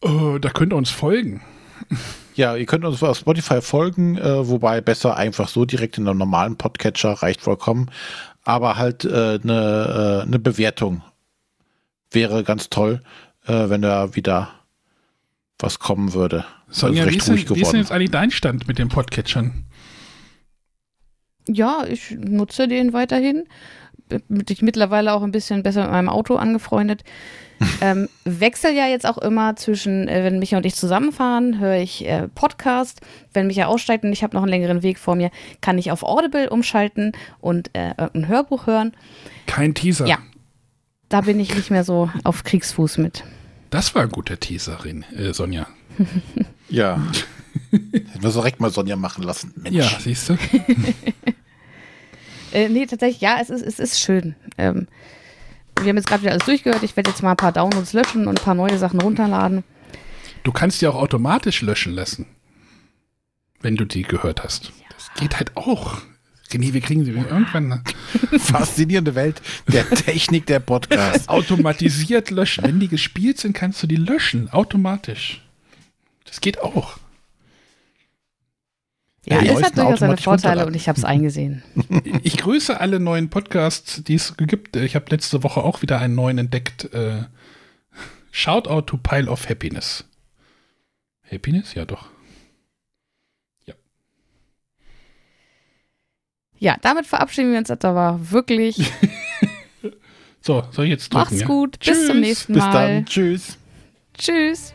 Uh, da könnt ihr uns folgen. Ja, ihr könnt uns auf Spotify folgen, äh, wobei besser einfach so direkt in einem normalen Podcatcher reicht vollkommen. Aber halt eine äh, ne, äh, ne Bewertung wäre ganz toll, äh, wenn da wieder was kommen würde. Sonja, also wie, ist denn, wie ist denn jetzt eigentlich dein Stand mit den Podcatchern? Ja, ich nutze den weiterhin mich mittlerweile auch ein bisschen besser mit meinem Auto angefreundet. ähm, wechsel ja jetzt auch immer zwischen, äh, wenn Micha und ich zusammenfahren, höre ich äh, Podcast. Wenn Micha aussteigt und ich habe noch einen längeren Weg vor mir, kann ich auf Audible umschalten und äh, ein Hörbuch hören. Kein Teaser. Ja. Da bin ich nicht mehr so auf Kriegsfuß mit. Das war ein guter Teaser, äh, Sonja. Ja. Hätten wir so direkt mal Sonja machen lassen. Mensch. Ja, siehst du? Äh, nee, tatsächlich, ja, es ist, es ist schön. Ähm, wir haben jetzt gerade wieder alles durchgehört. Ich werde jetzt mal ein paar Downloads löschen und ein paar neue Sachen runterladen. Du kannst die auch automatisch löschen lassen, wenn du die gehört hast. Das geht halt auch. René, wir kriegen sie irgendwann ne? Faszinierende Welt der Technik der Podcast. automatisiert löschen. Wenn die gespielt sind, kannst du die löschen, automatisch. Das geht auch. Ja, die es hat durchaus seine Vorteile und ich habe es eingesehen. Ich grüße alle neuen Podcasts, die es gibt. Ich habe letzte Woche auch wieder einen neuen entdeckt. Äh, Shoutout to Pile of Happiness. Happiness? Ja, doch. Ja, damit verabschieden wir uns. Das war wirklich. So, soll ich jetzt drücken? Macht's ja? gut. Bis zum Tschüss. nächsten Bis Mal. dann. Tschüss. Tschüss.